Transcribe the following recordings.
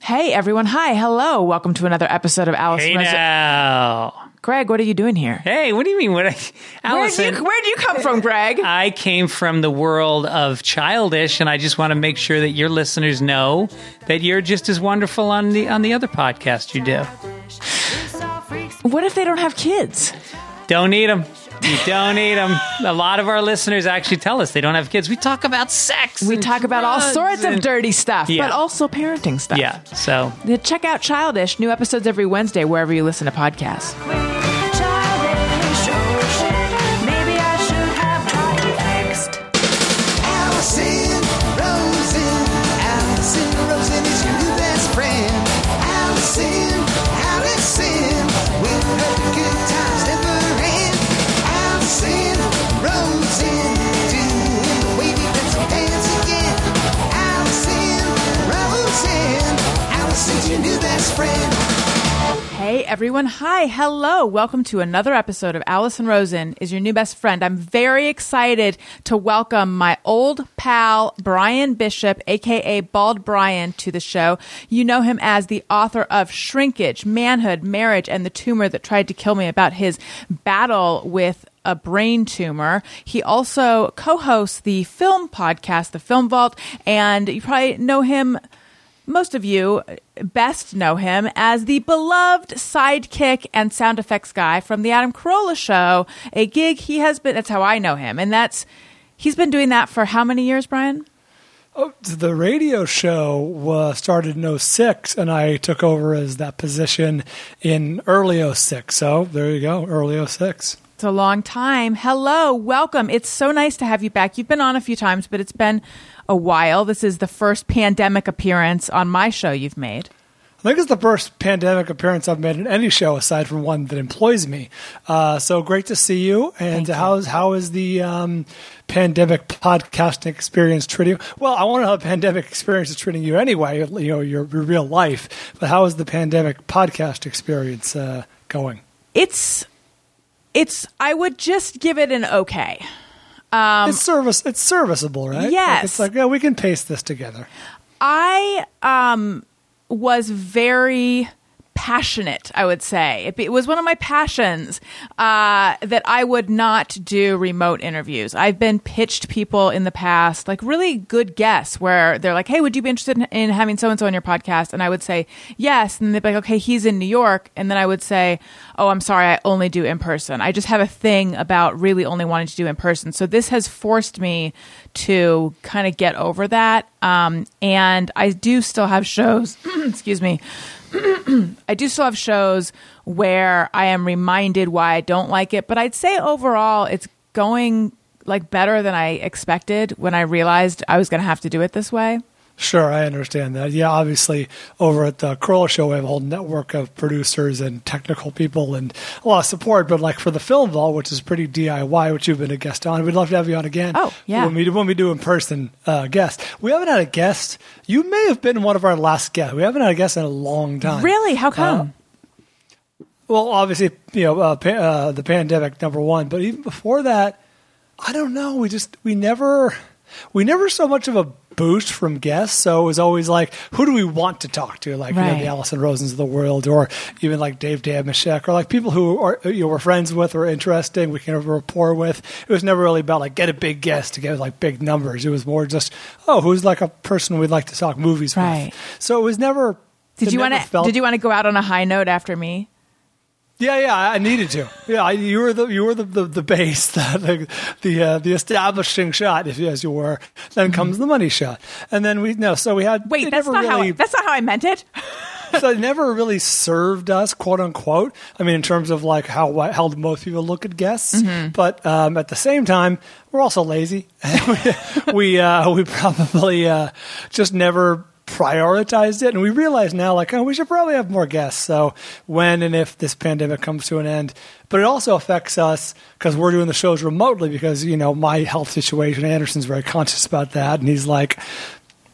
Hey everyone! Hi, hello. Welcome to another episode of Alice. Hey now. Greg, what are you doing here? Hey, what do you mean? What? I, Where do you Where do you come from, Greg? I came from the world of childish, and I just want to make sure that your listeners know that you're just as wonderful on the on the other podcast you do. What if they don't have kids? Don't need them. You don't need them. A lot of our listeners actually tell us they don't have kids. We talk about sex. We and talk about all sorts of dirty stuff, Yeah. but also parenting stuff. Yeah. So Check out Childish. New episodes every Wednesday wherever you listen to podcasts. Everyone, hi, hello. Welcome to another episode of Allison Rosen is your new best friend. I'm very excited to welcome my old pal Bryan Bishop, aka Bald Bryan, to the show. You know him as the author of Shrinkage, Manhood, Marriage, and the Tumor That Tried to Kill Me about his battle with a brain tumor. He also co-hosts the film podcast, The Film Vault, and you probably know him most of you best know him as the beloved sidekick and sound effects guy from the Adam Carolla show, a gig he has been that's how I know him. And that's he's been doing that for how many years, Bryan? Oh, the radio show uh, started in 06 and i took over as that position in early 06 so there you go early 06 It's a long time. Hello, welcome. It's so nice to have you back. You've been on a few times, but it's been a while. This is the first pandemic appearance on my show you've made. i think it's the first pandemic appearance i've made in any show aside from one that employs me uh, so great to see you and how's how is the um, pandemic podcasting experience treating you well i want to know how the pandemic experience is treating you anyway you know your, your real life but how is the pandemic podcast experience uh, going It's it's I would just give it an okay. Um, it's service. It's serviceable, right? Like, Yes. it's like yeah, we can paste this together. I um was very passionate i would say. It, was one of my passions uh, that i would not do remote interviews. I've been pitched people in the past like really good guests where they're like hey would you be interested in, in having so and so on your podcast? And i would say yes. And they'd be like okay he's in new york. And then i would say oh i'm sorry i only do in person. I just have a thing about really only wanting to do in person. So this has forced me to kind of get over that um, and i do still have shows excuse me I do still have shows where I am reminded why I don't like it, but I'd say overall it's going like better than I expected when I realized I was going to have to do it this way. Sure, I understand that. Yeah, obviously, over at the Carolla Show, we have a whole network of producers and technical people and a lot of support. But like for the Film Vault, which is pretty DIY, which you've been a guest on, we'd love to have you on again. Oh, yeah. When we do, when we do in person uh, guest, we haven't had a guest. You may have been one of our last guests. We haven't had a guest in a long time. Really? How come? Well, obviously, you know, uh, pa- uh, the pandemic number one, but even before that, I don't know. We just we never we never so much of a boost from guests. So it was always like, who do we want to talk to? Like you know, the Allison Rosens of the world, or even like Dave Dameshek, or like people who are you know we're friends with or interesting. We can have a rapport with. It was never really about like get a big guest to get like big numbers. It was more just oh, who's like a person we'd like to talk movies Right. with. So it was never. did it you want to felt- did you want to go out on a high note after me? Yeah, yeah, I needed to. Yeah, I, you were the you were the the, the base, the the the, uh, the establishing shot, if as you were. Then comes the money shot, and then we no. So we had Mm-hmm. Wait, that's not really, how that's not how I meant it. so it never really served us, quote unquote. I mean, in terms of like how how most people look at guests, Mm-hmm. but um, at the same time, we're also lazy. we we, uh, we probably uh, just never prioritized it and we realize now like oh we should probably have more guests so when and if this pandemic comes to an end but it also affects us because we're doing the shows remotely because you know my health situation anderson's very conscious about that and he's like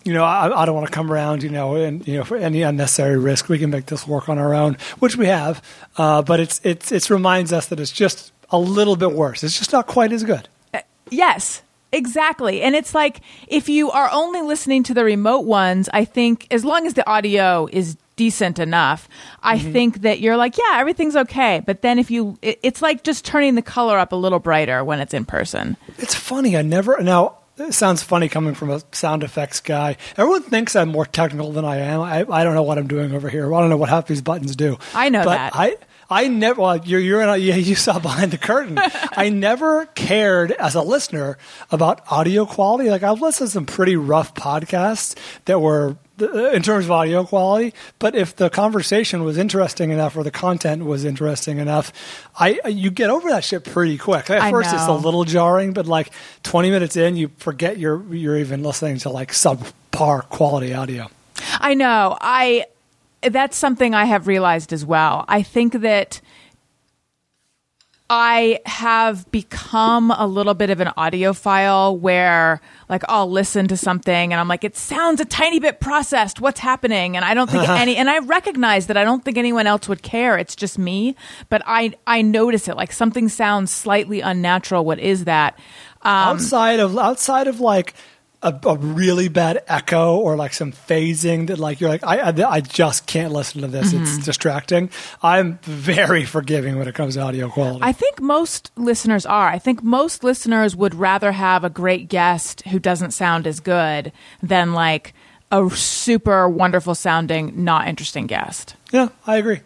you know, I, I don't want to come around, you know, and you know, for any unnecessary risk, we can make this work on our own, which we have. Uh, but it's it's it reminds us that it's just a little bit worse. It's just not quite as good. Yes. Exactly. And it's like if you are only listening to the remote ones, I think as long as the audio is decent enough, I Mm-hmm. think that you're like, yeah, everything's okay. But then if you, it- it's like just turning the color up a little brighter when it's in person. It's funny. I never now. It sounds funny coming from a sound effects guy. Everyone thinks I'm more technical than I am. I, I don't know what I'm doing over here. I don't know what half these buttons do. I know but that. I I never. Well, you're you're in a, yeah, you saw behind the curtain. I never cared as a listener about audio quality. Like I've listened to some pretty rough podcasts that were uh, in terms of audio quality. But if the conversation was interesting enough or the content was interesting enough, I you get over that shit pretty quick. At I first, it's a little jarring, but like 20 minutes in, you forget you're you're even listening to like subpar quality audio. I know. I that's something I have realized as well. I think that I have become a little bit of an audiophile where like I'll listen to something and I'm like it sounds a tiny bit processed. What's happening? And I don't think any and I recognize that I don't think anyone else would care. It's just me. But I I notice it. Like something sounds slightly unnatural. What is that? Um, outside of outside of like a, a really bad echo or like some phasing that like you're like I I, I just can't listen to this. Mm-hmm. It's distracting. I'm very forgiving when it comes to audio quality. I think most listeners are. I think most listeners would rather have a great guest who doesn't sound as good than like a super wonderful sounding, not interesting guest. yeah, I agree.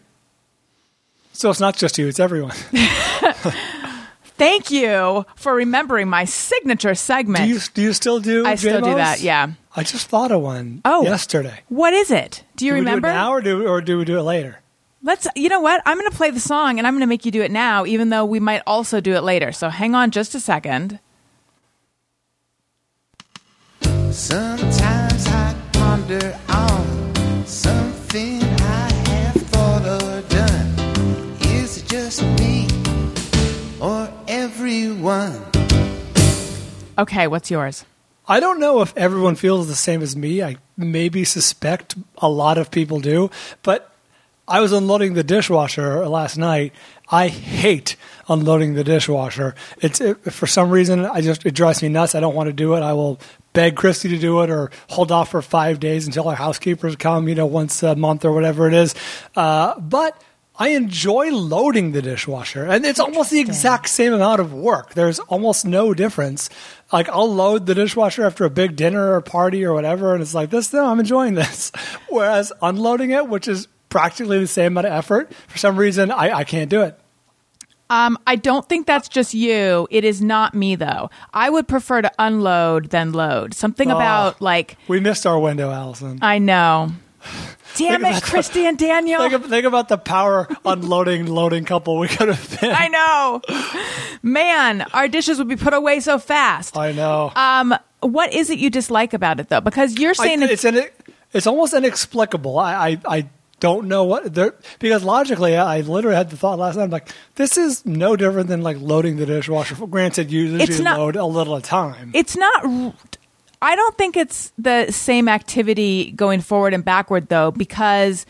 So it's not just you; it's everyone. Thank you for remembering my signature segment. Do you do you still do? I still do that, yeah. I just thought of one. Oh. yesterday. what is it? Do you do remember? we do it now or do or do we do it later? Let's. You know what? I'm going to play the song and I'm going to make you do it now, even though we might also do it later. So hang on just a second. Sometimes I ponder on everyone? Okay, what's yours? I don't know if everyone feels the same as me. I maybe suspect a lot of people do, but I was unloading the dishwasher last night. I hate unloading the dishwasher. It's it, for some reason I just it drives me nuts. I don't want to do it. I will beg Christy to do it or hold off for five days until our housekeepers come. You know, once a month or whatever it is. Uh, but I enjoy loading the dishwasher, and it's almost the exact same amount of work. There's almost no difference. Like I'll load the dishwasher after a big dinner or party or whatever, and it's like this. No, I'm enjoying this. Whereas unloading it, which is practically the same amount of effort, for some reason I, I can't do it. Um, I don't think that's just you. It is not me though. I would prefer to unload than load. Something Oh. about like We missed our window, Allison. I know. Damn Think it, about the- Christy and Daniel. Think, think about the power unloading loading couple we could have been. I know. Man, our dishes would be put away so fast. I know. Um, what is it you dislike about it though? Because you're I- saying it's it's, an, it's almost inexplicable. I I, I don't know what there because logically I literally had the thought last night. I'm like, this is no different than like loading the dishwasher. Granted, you usually not- load a little at a time. it's not. I don't think it's the same activity going forward and backward though, because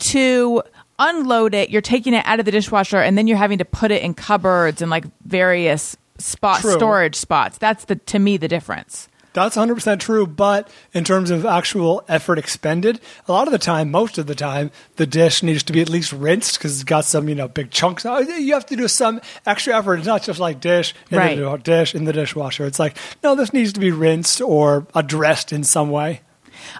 to unload it, you're taking it out of the dishwasher and then you're having to put it in cupboards and like various spot True. storage spots. That's the to me the difference. That's 100% true, but in terms of actual effort expended, a lot of the time, most of the time, the dish needs to be at least rinsed because it's got some, you know, big chunks. Uh, You have to do some extra effort. It's not just like dish in Right. the dish in the dishwasher. It's like, no, this needs to be rinsed or addressed in some way.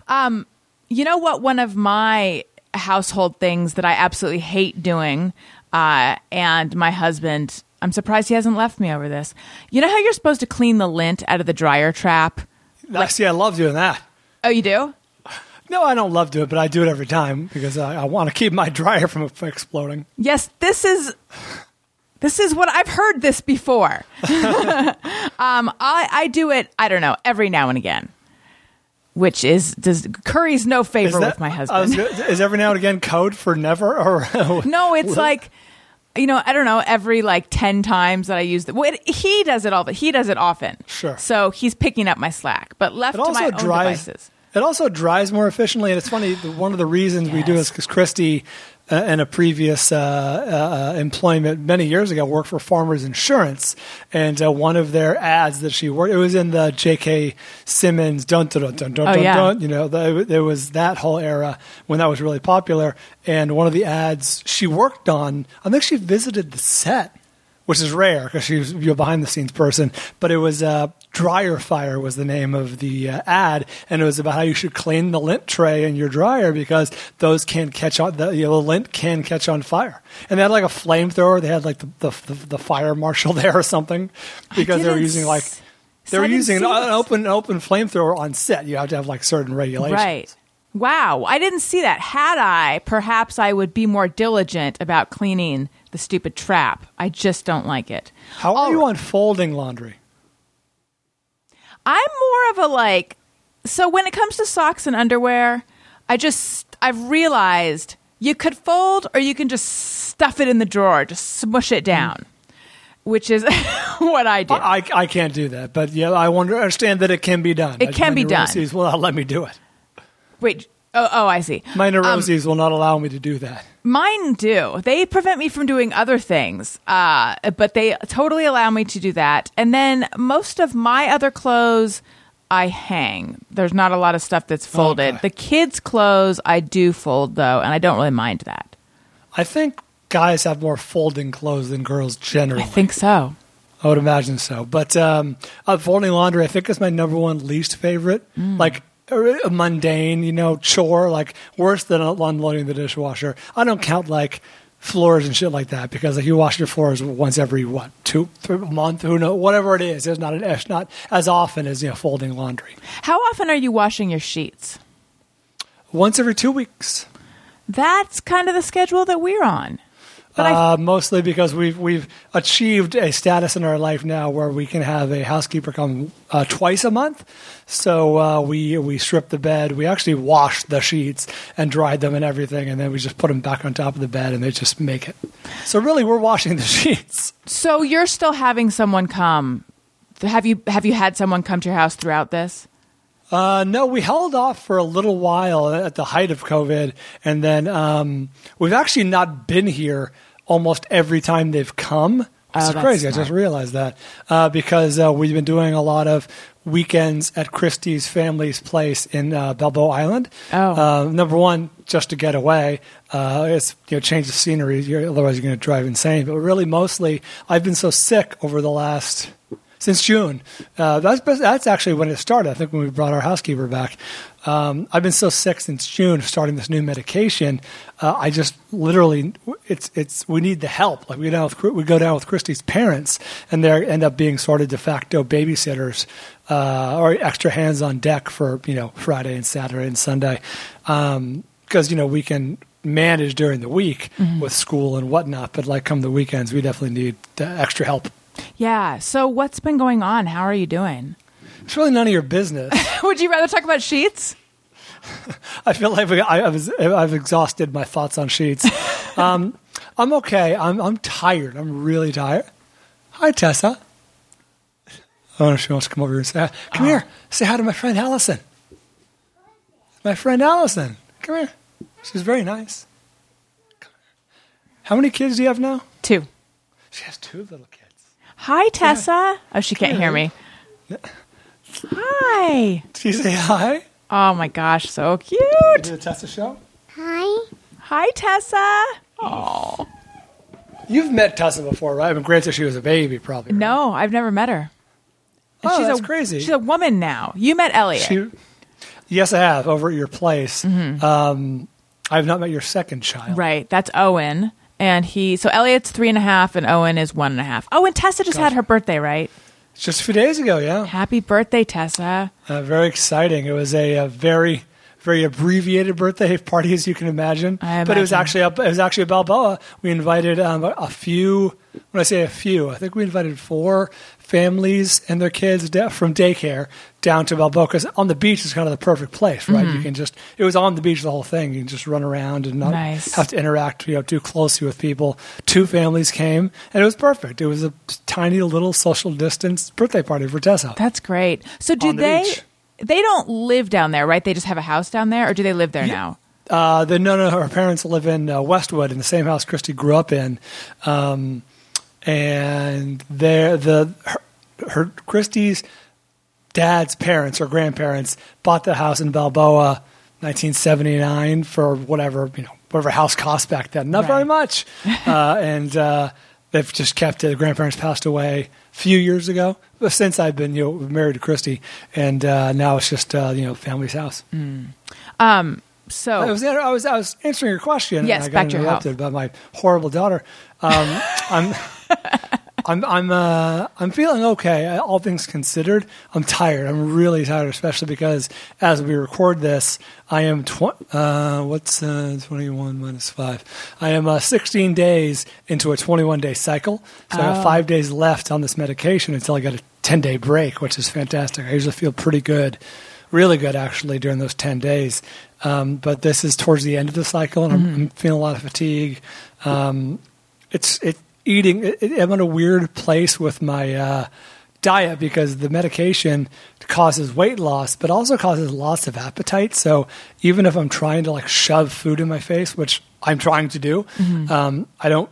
Um, You know what? One of my household things that I absolutely hate doing, uh, and my husband, I'm surprised he hasn't left me over this. You know how you're supposed to clean the lint out of the dryer trap? See, I love doing that. Oh, you do? No, I don't love doing it, but I do it every time because I, I want to keep my dryer from exploding. Yes, this is. This is what I've heard this before. um, I, I do it. I don't know every now and again, which is does curry's no favor with my husband. is every now and again code for never or No, it's like you know, I don't know, every like 10 times that I use the well, it, he does it all, but he does it often. Sure. So he's picking up my slack, but left it to my own dries. devices. It also dries more efficiently, and it's funny. The, one of the reasons we do Yes. is because Christy uh, in a previous uh, uh, employment many years ago, worked for Farmers Insurance, and uh, one of their ads that she worked, it was in the J.K. Simmons dun dun dun dun dun Oh, dun, yeah. dun you know, the, there was that whole era when that was really popular, and one of the ads she worked on, I think she visited the set which is rare because she's you're a behind the scenes person. But it was uh, dryer fire was the name of the uh, ad, and it was about how you should clean the lint tray in your dryer because those can catch on the, you know, the lint can catch on fire. And they had like a flamethrower. They had like the the, the, the fire marshal there or something because they were using like they were using an this. open open flamethrower on set. You have to have like certain regulations. Right. Wow, I didn't see that. Had I, perhaps I would be more diligent about cleaning the stupid trap. I just don't like it. How are you on folding laundry? I'm more of a like so when it comes to socks and underwear, I just I've realized you could fold or you can just stuff it in the drawer, just smush it mm-hmm. down. Which is what I do. I, I can't do that, but yeah, I understand that it can be done. It I- can be done. neuroses will let me do it. Wait. Oh, oh, I see. My Um, neuroses will not allow me to do that. Mine do. They prevent me from doing other things, uh, but they totally allow me to do that. And then most of my other clothes, I hang. There's not a lot of stuff that's folded. Okay. The kids' clothes, I do fold though, and I don't really mind that. I think guys have more folding clothes than girls generally. I think so. I would imagine so. But um, uh, folding laundry, I think, is my number one least favorite. Mm. Like a mundane, you know, chore, like worse than unloading the dishwasher. I don't count like floors and shit like that because like you wash your floors once every what two three, month, who know, whatever it is. It's not an, it's not as often as you know folding laundry. How often are you washing your sheets? Once every two weeks. That's kind of the schedule that we're on. Uh, mostly because we've we've achieved a status in our life now where we can have a housekeeper come uh, twice a month. So uh, we we strip the bed, we actually wash the sheets and dried them and everything, and then we just put them back on top of the bed and they just make it. So really, we're washing the sheets. so you're still having someone come. Have you have you had someone come to your house throughout this? Uh, no, we held off for a little while at the height of COVID, and then um, we've actually not been here almost every time they've come. It's Oh, crazy. I just realized that uh, because uh, we've been doing a lot of weekends at Christy's family's place in uh, Balboa Island. Oh. Uh, number one, just to get away. Uh, it's you know change the scenery. You're, otherwise, you're going to drive insane. But really, mostly, I've been so sick over the last since June. Uh, that's that's actually when it started. I think when we brought our housekeeper back. Um, I've been so sick since June, starting this new medication. Uh, I just literally, it's it's we need the help. Like we go down with we go down with Christy's parents, and they end up being sort of de facto babysitters uh, or extra hands on deck for you know Friday and Saturday and Sunday, because you know we can manage during the week with school and whatnot, but like come the weekends, we definitely need extra help. Yeah. So what's been going on? How are you doing? It's really none of your business. Would you rather talk about sheets? I feel like I, I've, I've exhausted my thoughts on sheets. Um, I'm okay. I'm, I'm tired. I'm really tired. Hi, Tessa. I don't know if she wants to come over here and say hi. Come here. Say hi to my friend Allison. My friend Allison. Come here. She's very nice. How many kids do you have now? Two. She has two little kids. Hi, Tessa. Oh, she can't hear me. Hi. Did you say hi? Oh my gosh, so cute. Is it a Tessa show? Hi, Hi, Tessa. Oh. You've met Tessa before, right? I mean, granted, she was a baby, probably. right? No, I've never met her. And Oh, she's that's a, crazy. She's a woman now. You met Elliot. She, yes, I have over at your place. Mm-hmm. Um, I have not met your second child. right. That's Owen. And he, so Elliot's three and a half and Owen is one and a half. Oh, and Tessa just had her birthday, right? Just a few days ago, yeah. Happy birthday, Tessa. Uh, very exciting. It was a, a very, very abbreviated birthday party, as you can imagine. I But it was actually a, it was actually a Balboa. We invited um, a, few. When I say a few, I think we invited four families and their kids from daycare down to Balboa because on the beach is kind of the perfect place, right? Mm-hmm. You can just. It was on the beach the whole thing. You can just run around and not Nice. have to interact, you know, too closely with people. Two families came, and it was perfect. It was a tiny little social distance birthday party for Tessa. That's great. So do the they, beach. They don't live down there, right? They just have a house down there or do they live there now? Uh, the no, no, her parents live in uh, Westwood in the same house Christy grew up in, um, and there the her, her Christy's dad's parents or grandparents bought the house in Balboa, 1979 for whatever you know whatever house cost back then. Not very much, uh, and uh, they've just kept it. The grandparents passed away few years ago. But since I've been you know married to Christy, and uh, now it's just uh, you know family's house. So I was I was I was answering your question. Yes, and I got back to your interrupted by my horrible daughter. Um, I'm. I'm I'm uh, I'm feeling okay. All things considered, I'm tired. I'm really tired, especially because as we record this, I am tw- uh, what's uh, 21 minus five. I am uh, 16 days into a 21 day cycle, so I Oh. have five days left on this medication until I get a 10 day break, which is fantastic. I usually feel pretty good, really good actually during those 10 days. Um, but this is towards the end of the cycle, and I'm, I'm feeling a lot of fatigue. Um, it's it eating. I'm in a weird place with my uh, diet because the medication causes weight loss, but also causes loss of appetite. So even if I'm trying to like shove food in my face, which I'm trying to do, um, I don't.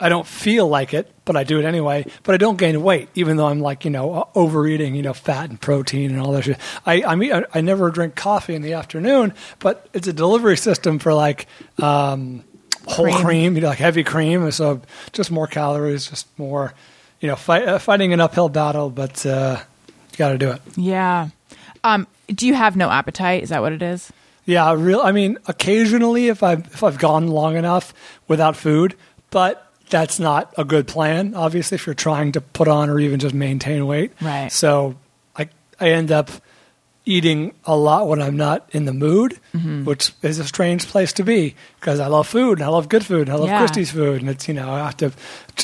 I don't feel like it, but I do it anyway. But I don't gain weight, even though I'm like you know overeating, you know, fat and protein and all that shit. I I mean I, I never drink coffee in the afternoon, but it's a delivery system for like um, whole Cream. cream. you know, like heavy cream, so just more calories, just more, you know, fight, uh, fighting an uphill battle, but uh, you got to do it. yeah. Um, do you have no appetite? Is that what it is? Yeah, real. I mean, occasionally if I've if I've gone long enough without food, but that's not a good plan. Obviously, if you're trying to put on or even just maintain weight, Right. So I I end up eating a lot when I'm not in the mood, Mm-hmm. which is a strange place to be because I love food and I love good food and I love Yeah. Christy's food and it's you know I have to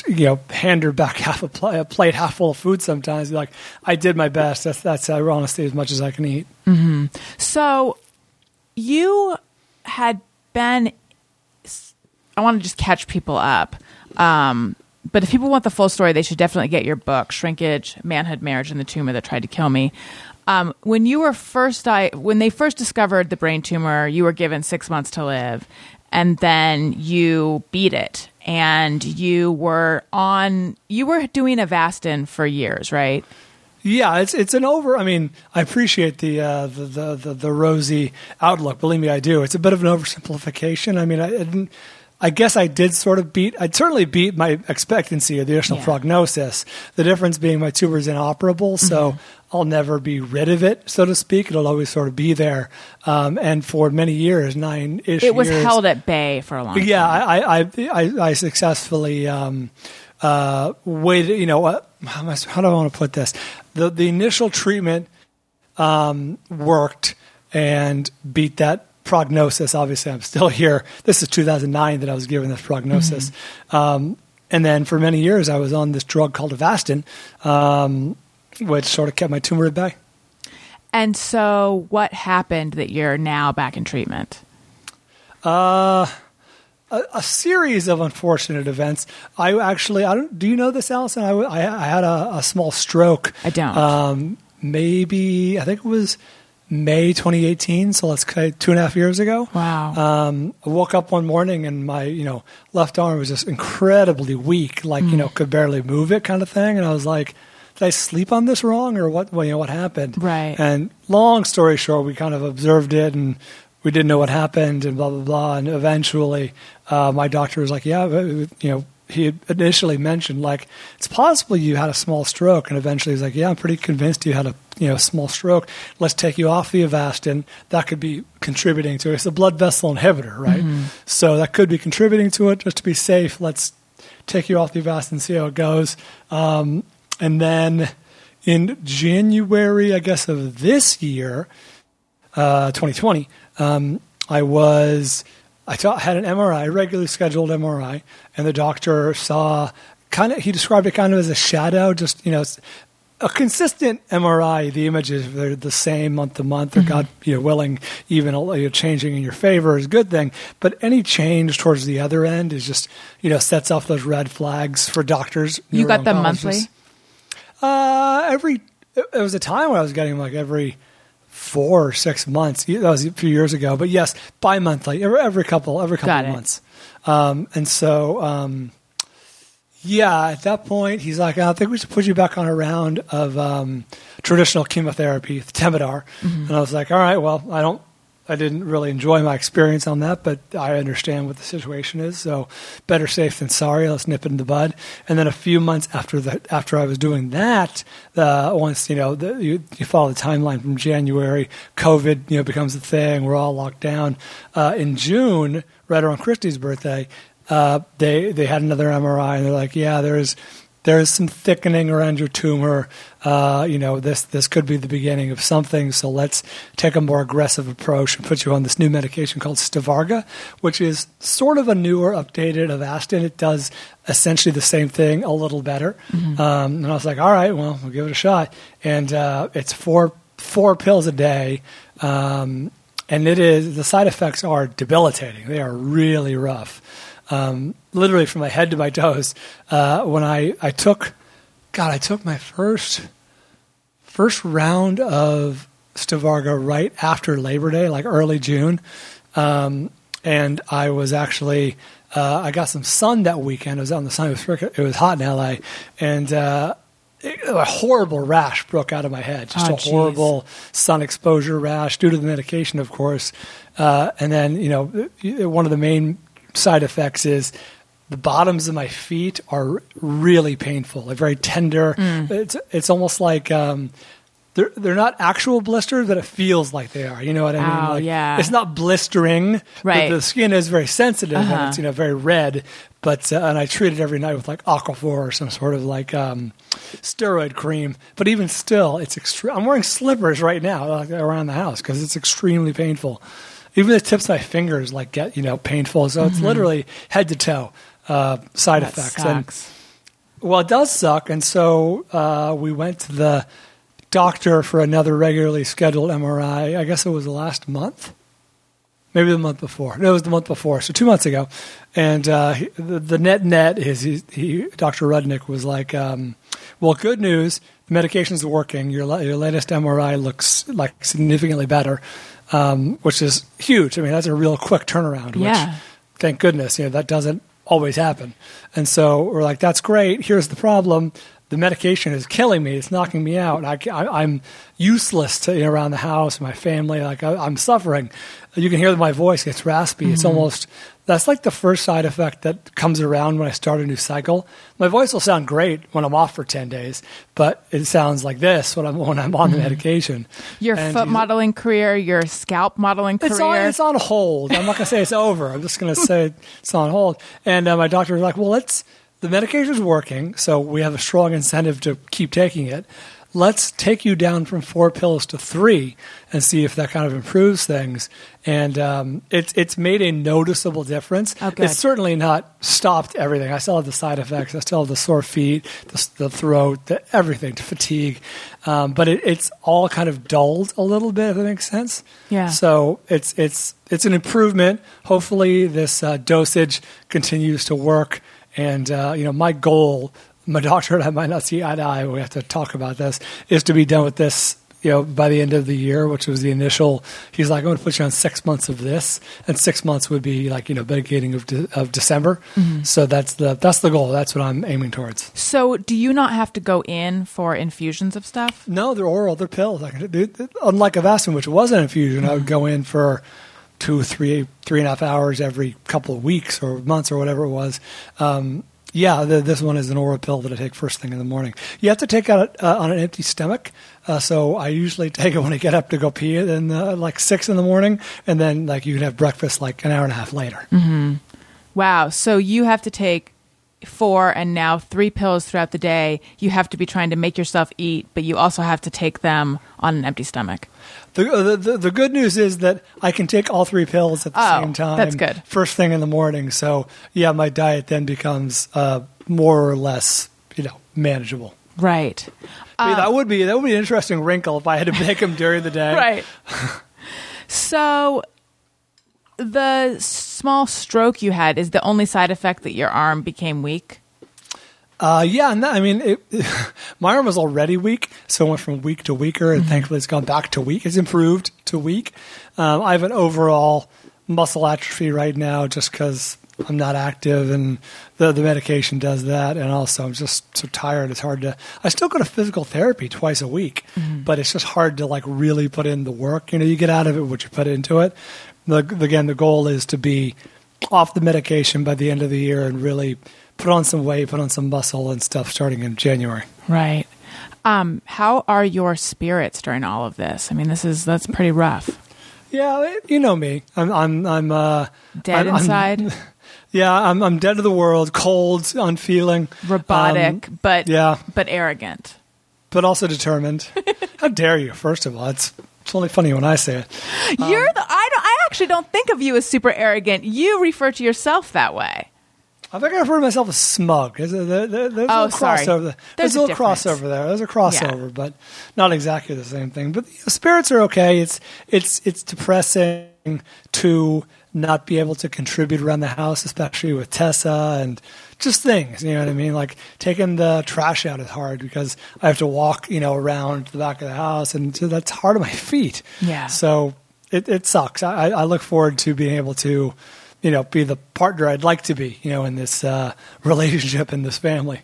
you know hand her back half a, pla a plate half full of food sometimes. Like I did my best. That's that's honestly as much as I can eat. So you had been I want to just catch people up. Um, but if people want the full story, they should definitely get your book, Shrinkage, Manhood, Marriage, and the Tumor That Tried to Kill Me. Um, when you were first di- when they first discovered the brain tumor, you were given six months to live, and then you beat it, and you were on you were doing Avastin for years, right? Yeah, it's it's an over. I mean, I appreciate the uh, the, the the the rosy outlook. Believe me, I do. It's a bit of an oversimplification. I mean, I, I didn't. I guess I did sort of beat. I'd certainly beat my expectancy of the initial Yeah. prognosis. The difference being my tumor is inoperable, so I'll never be rid of it, so to speak. It'll always sort of be there. Um, and for many years, nine ish. It was years, held at bay for a long time. yeah, I, I, I, I, successfully um, uh, waited. You know, uh, how, do I want to put this? The the initial treatment um, worked and beat that prognosis. Obviously, I'm still here. This is 2009 that I was given this prognosis. Um, and then for many years, I was on this drug called Avastin, um, which sort of kept my tumor at bay. And so, what happened that you're now back in treatment? a series of unfortunate events. I actually, I don't. Do you know this, Allison? I, I, I had a, a small stroke. I don't. Um, maybe I think it was May 2018. So let's say two and a half years ago. Wow. Um, I woke up one morning and my you know left arm was just incredibly weak, like you know Mm. could barely move it, kind of thing. And I was like. Did I sleep on this wrong, or what? Well, you know what happened, Right. And long story short, we kind of observed it, and we didn't know what happened, and blah blah blah. And eventually, uh, my doctor was like, "Yeah, you know." He had initially mentioned like it's possible you had a small stroke, and eventually he's like, "Yeah, I'm pretty convinced you had a you know small stroke. Let's take you off the Avastin. That could be contributing to it. It's a blood vessel inhibitor, right? So that could be contributing to it. Just to be safe, let's take you off the Avastin, see how it goes. Um, and then in January, I guess, of this year, uh, 2020, um, I was, I thought, had an MRI, regularly scheduled MRI, and the doctor saw kind of, he described it kind of as a shadow, just, you know, a consistent MRI, the images they're the same month to month, or God you know, willing, even you know, changing in your favor is a good thing. But any change towards the other end is just you know sets off those red flags for doctors. You got them monthly? Uh, every it was a time when I was getting them like every four or six months. That was a few years ago, but yes, bi-monthly, every, every couple, every couple of months. Um, and so, um, yeah, at that point, he's like, I think we should put you back on a round of um, traditional chemotherapy, Temodar. And I was like, all right, well, I don't, I didn't really enjoy my experience on that, but I understand what the situation is. So better safe than sorry. Let's nip it in the bud. And then a few months after that, after I was doing that, uh, once you know the, you, you follow the timeline from January, COVID you know becomes a thing. We're all locked down. Uh, in June, right around Christy's birthday, uh, they they had another MRI and they're like, yeah, there's there's some thickening around your tumor. Uh, you know, this this could be the beginning of something. So let's take a more aggressive approach and put you on this new medication called Stivarga, which is sort of a newer, updated Avastin. It does essentially the same thing, a little better. Um, and I was like, all right, well, we'll give it a shot. And uh, it's four four pills a day. Um, and it is the side effects are debilitating. They are really rough. Um, literally from my head to my toes. Uh, when I, I took, God, I took my first first round of Stivarga right after Labor Day, like early June, um, and I was actually uh, I got some sun that weekend. I was out in the sun. It was frick- it was hot in LA, and uh, it, a horrible rash broke out of my head. Just Oh, a geez. horrible sun exposure rash due to the medication, of course. Uh, and then you know one of the main side effects is the bottoms of my feet are really painful. They're very tender. Mm. It's it's almost like um, they're they're not actual blisters, but it feels like they are. You know what I mean? Oh, like, yeah. It's not blistering. but Right. The, skin is very sensitive Uh-huh. and it's you know very red. But uh, and I treat it every night with like Aquaphor or some sort of like um, steroid cream. But even still, it's extreme. I'm wearing slippers right now like, around the house because it's extremely painful. Even the tips of my fingers like get you know painful. So it's literally head to toe uh, side Mm-hmm. That effects. And well, it does suck, and so uh, we went to the doctor for another regularly scheduled MRI. I guess it was the last month, maybe the month before. No, it was the month before, so two months ago. And uh, he, the, the net net is he, he, Dr. Rudnick was like, um, "Well, good news, the medication's are working. Your your latest MRI looks like significantly better, um, which is huge. I mean, that's a real quick turnaround. Which, Yeah. thank goodness, you know that doesn't always happen. And so we're like, that's great. Here's the problem: the medication is killing me. It's knocking me out. I, I, I'm useless to you know, around the house, my family. Like I, I'm suffering. You can hear that my voice gets raspy. It's almost that's like the first side effect that comes around when I start a new cycle. My voice will sound great when I'm off for ten days, but it sounds like this when I'm when I'm on the medication. Your And foot modeling career, your scalp modeling career. it's on, it's on hold. I'm not going to say it's over. I'm just going to say it's on hold. And uh, my doctor was like, well, let's, the medication is working, so we have a strong incentive to keep taking it. Let's take you down from four pills to three and see if that kind of improves things. And um, it's it's made a noticeable difference. Oh. It's certainly not stopped everything. I still have the side effects. I still have the sore feet, the, the throat, the, everything, the fatigue. Um, but it, it's all kind of dulled a little bit. If that makes sense. Yeah. So it's it's it's an improvement. Hopefully, this uh, dosage continues to work. And uh, you know, my goal, my doctor and I might not see eye to eye. We have to talk about this. Is to be done with this. You know, by the end of the year, which was the initial, he's like, "I'm going to put you on six months of this," and six months would be like you know, beginning of de- of December. So that's the that's the goal. That's what I'm aiming towards. so, do you not have to go in for infusions of stuff? No, they're oral. They're pills. Like, unlike Avastin, which was an infusion, I would go in for two, three, three and a half hours every couple of weeks or months or whatever it was. Um, yeah, the, this one is an oral pill that I take first thing in the morning. You have to take it uh, on an empty stomach. Uh, so I usually take it when I get up to go pee, and uh, like six in the morning, and then like you can have breakfast like an hour and a half later. Wow. So, you have to take four and now three pills throughout the day. You have to be trying to make yourself eat, but you also have to take them on an empty stomach. The, uh, the, the the good news is that I can take all three pills at the Oh, same time. that's good. First thing in the morning. So yeah, my diet then becomes uh, more or less you know manageable. Right. I mean, that would be that would be an interesting wrinkle if I had to make them during the day. Right. so, the small stroke you had is the only side effect that your arm became weak. Uh, yeah, and that, I mean, it, my arm was already weak, so it went from weak to weaker, and thankfully it's gone back to weak. It's improved to weak. Um, I have an overall muscle atrophy right now just because I'm not active, and the the medication does that, and also I'm just so tired. It's hard to. I still go to physical therapy twice a week, but it's just hard to like really put in the work. You know, you get out of it what you put into it. The, again, the goal is to be off the medication by the end of the year and really put on some weight, put on some muscle and stuff starting in January. Right. Um, how are your spirits during all of this? I mean, this is that's pretty rough. Yeah, you know me. I'm I'm I'm uh Dead I'm- I'm- inside, yeah, I'm I'm dead to the world, cold, unfeeling, robotic, um, but yeah. but arrogant. but also determined. How dare you? First of all, it's it's only funny when I say it. You're the. I don't. I actually don't think of you as super arrogant. You refer to yourself that way. I think I refer to myself as smug. There's a, there, there- there's Oh, a little oh, sorry. crossover. There's, There's a little difference. crossover there. There's a crossover, but not exactly the same thing. But you know, spirits are okay. It's it's it's depressing to not be able to contribute around the house, especially with Tessa and just things. You know what I mean? Like taking the trash out is hard because I have to walk, you know, around the back of the house, and so that's hard on my feet. Yeah. So it, it sucks. I, I look forward to being able to, you know, be the partner I'd like to be, you know, in this uh, relationship in this family.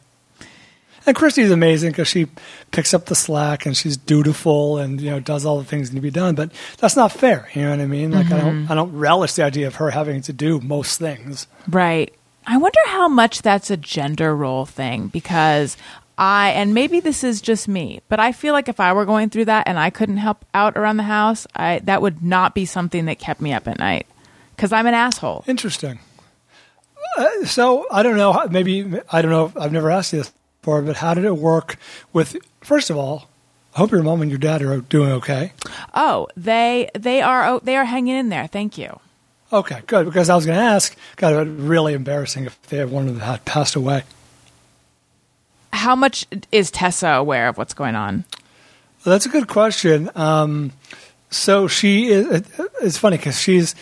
And Christy's amazing because she picks up the slack and she's dutiful and you know does all the things that need to be done. But that's not fair. You know what I mean? Like I don't I don't relish the idea of her having to do most things. Right. I wonder how much that's a gender role thing because I, and maybe this is just me, but I feel like if I were going through that and I couldn't help out around the house, I, that would not be something that kept me up at night because I'm an asshole. Interesting. Uh, so I don't know. Maybe I don't know. I've never asked you this before, but how did it work with? First of all, I hope your mom and your dad are doing okay. Oh, they, they are, oh, they are hanging in there. Thank you. Okay, good. Because I was going to ask, God, it would be really embarrassing if they had one of them had passed away. How much is Tessa aware of what's going on? Well, that's a good question. Um, so she is. It's funny because she's.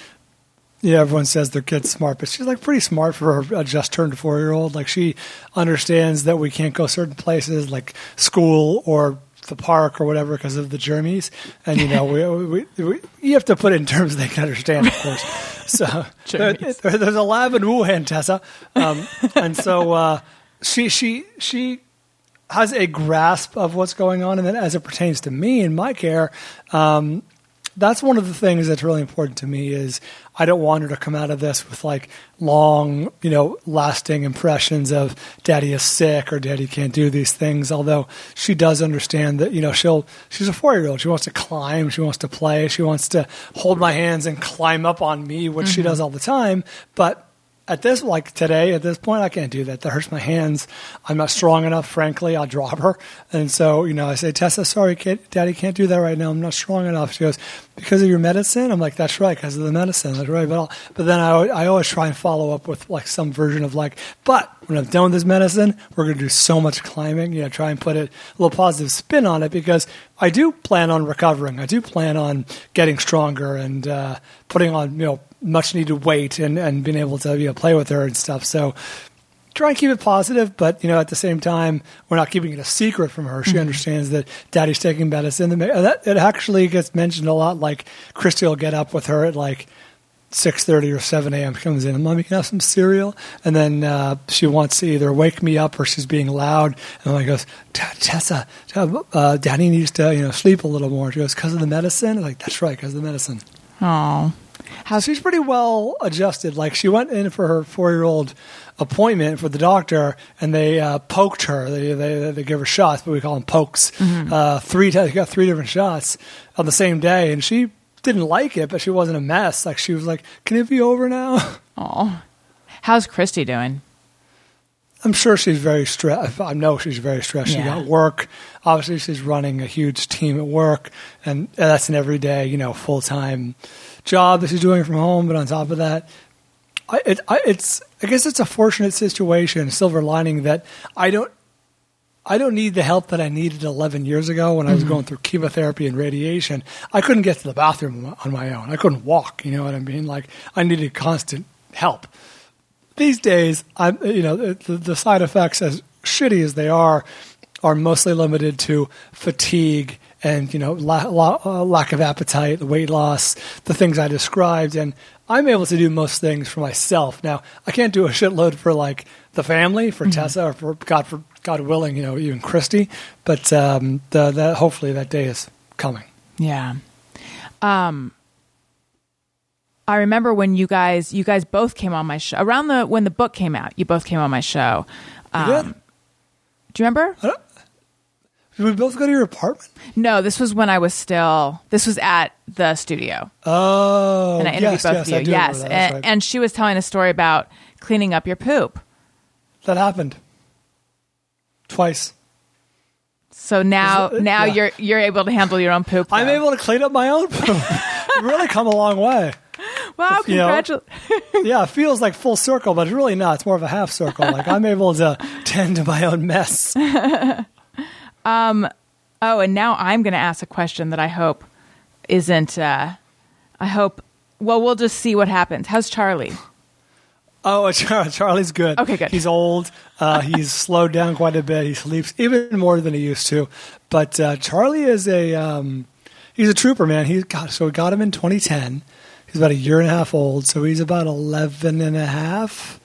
Yeah, everyone says their kid's smart, but she's like pretty smart for a just turned four year old. Like she understands that we can't go certain places like school or the park or whatever because of the germies. And you know, we, we, we you have to put it in terms they can understand, of course. So there, there- there's a lab in Wuhan, Tessa, um, and so uh, she she she has a grasp of what's going on, and then as it pertains to me and my care, um, that's one of the things that's really important to me is I don't want her to come out of this with like long, you know, lasting impressions of daddy is sick or daddy can't do these things. Although she does understand that, you know, she'll, she's a four year old. She wants to climb. She wants to play. She wants to hold my hands and climb up on me, which she mm-hmm. does all the time. But at this like today at this point i can't do that that hurts my hands i'm not strong enough frankly i'll drop her and so you know i say tessa sorry kid daddy can't do that right now i'm not strong enough she goes because of your medicine i'm like that's right because of the medicine that's right but, I'll, but then I, I always try and follow up with like some version of like but when i'm done with this medicine we're going to do so much climbing you know try and put it a little positive spin on it because i do plan on recovering i do plan on getting stronger and uh, putting on you know much needed weight and, and being able to you know, play with her and stuff. So try and keep it positive, but you know at the same time we're not keeping it a secret from her. She understands that Daddy's taking medicine. Ma- That it actually gets mentioned a lot. Like Christy will get up with her at like. Six thirty or seven a.m. Comes in and mommy can I have some cereal, and then uh, she wants to either wake me up or she's being loud, and mommy goes, Tessa, uh, Daddy needs to you know sleep a little more. She goes because of the medicine. I'm like that's right, because of the medicine. Oh, How she's pretty well adjusted. Like she went in for her four year old appointment for the doctor, and they uh, poked her. They, they they give her shots, but we call them pokes. Uh, three times, got three different shots on the same day, and she didn't like it, but she wasn't a mess. Like she was like, "Can it be over now?" oh. How's Christy doing? I'm sure she's very stressed. I know she's very stressed. She Yeah. got work. Obviously, she's running a huge team at work, and that's an everyday, you know, full time job that she's doing from home. But on top of that, I, it, I, it's I guess it's a fortunate situation, silver lining that I don't. I don't need the help that I needed 11 years ago when I was mm-hmm. going through chemotherapy and radiation. I couldn't get to the bathroom on my own. I couldn't walk. You know what I mean? Like I needed constant help these days, I'm you know the, the side effects as shitty as they are, are mostly limited to fatigue and you know la- la- uh, lack of appetite, the weight loss, the things I described, and I'm able to do most things for myself. Now I can't do a shitload for like the family, for Tessa, or for God, for God willing, you know, even Christy. But um, the, that hopefully that day is coming. Yeah. Um I remember when you guys you guys both came on my show around the when the book came out. You both came on my show. Um, do you remember? Did we both go to your apartment? No, this was when I was still this was at the studio. Oh, and I interviewed yes, both yes, of you. Yes. that. And, right. and she was telling a story about cleaning up your poop. that happened twice. So now it- now yeah. you're you're able to handle your own poop. I'm able to clean up my own poop. really come a long way. Wow, you know, congratulations. Yeah, it feels like full circle, but it's really not. It's more of a half circle. Like I'm able to tend to my own mess. Oh, and now I'm going to ask a question that I hope isn't. Uh, I hope. Well, we'll just see what happens. How's Charlie? Oh, Char- Charlie's good. Okay, good. He's old. Uh, he's slowed down quite a bit. He sleeps even more than he used to. But uh, Charlie is a um, he's a trooper, man. He's got so we got him in 2010. He's about a year and a half old, so he's about 11 and a half.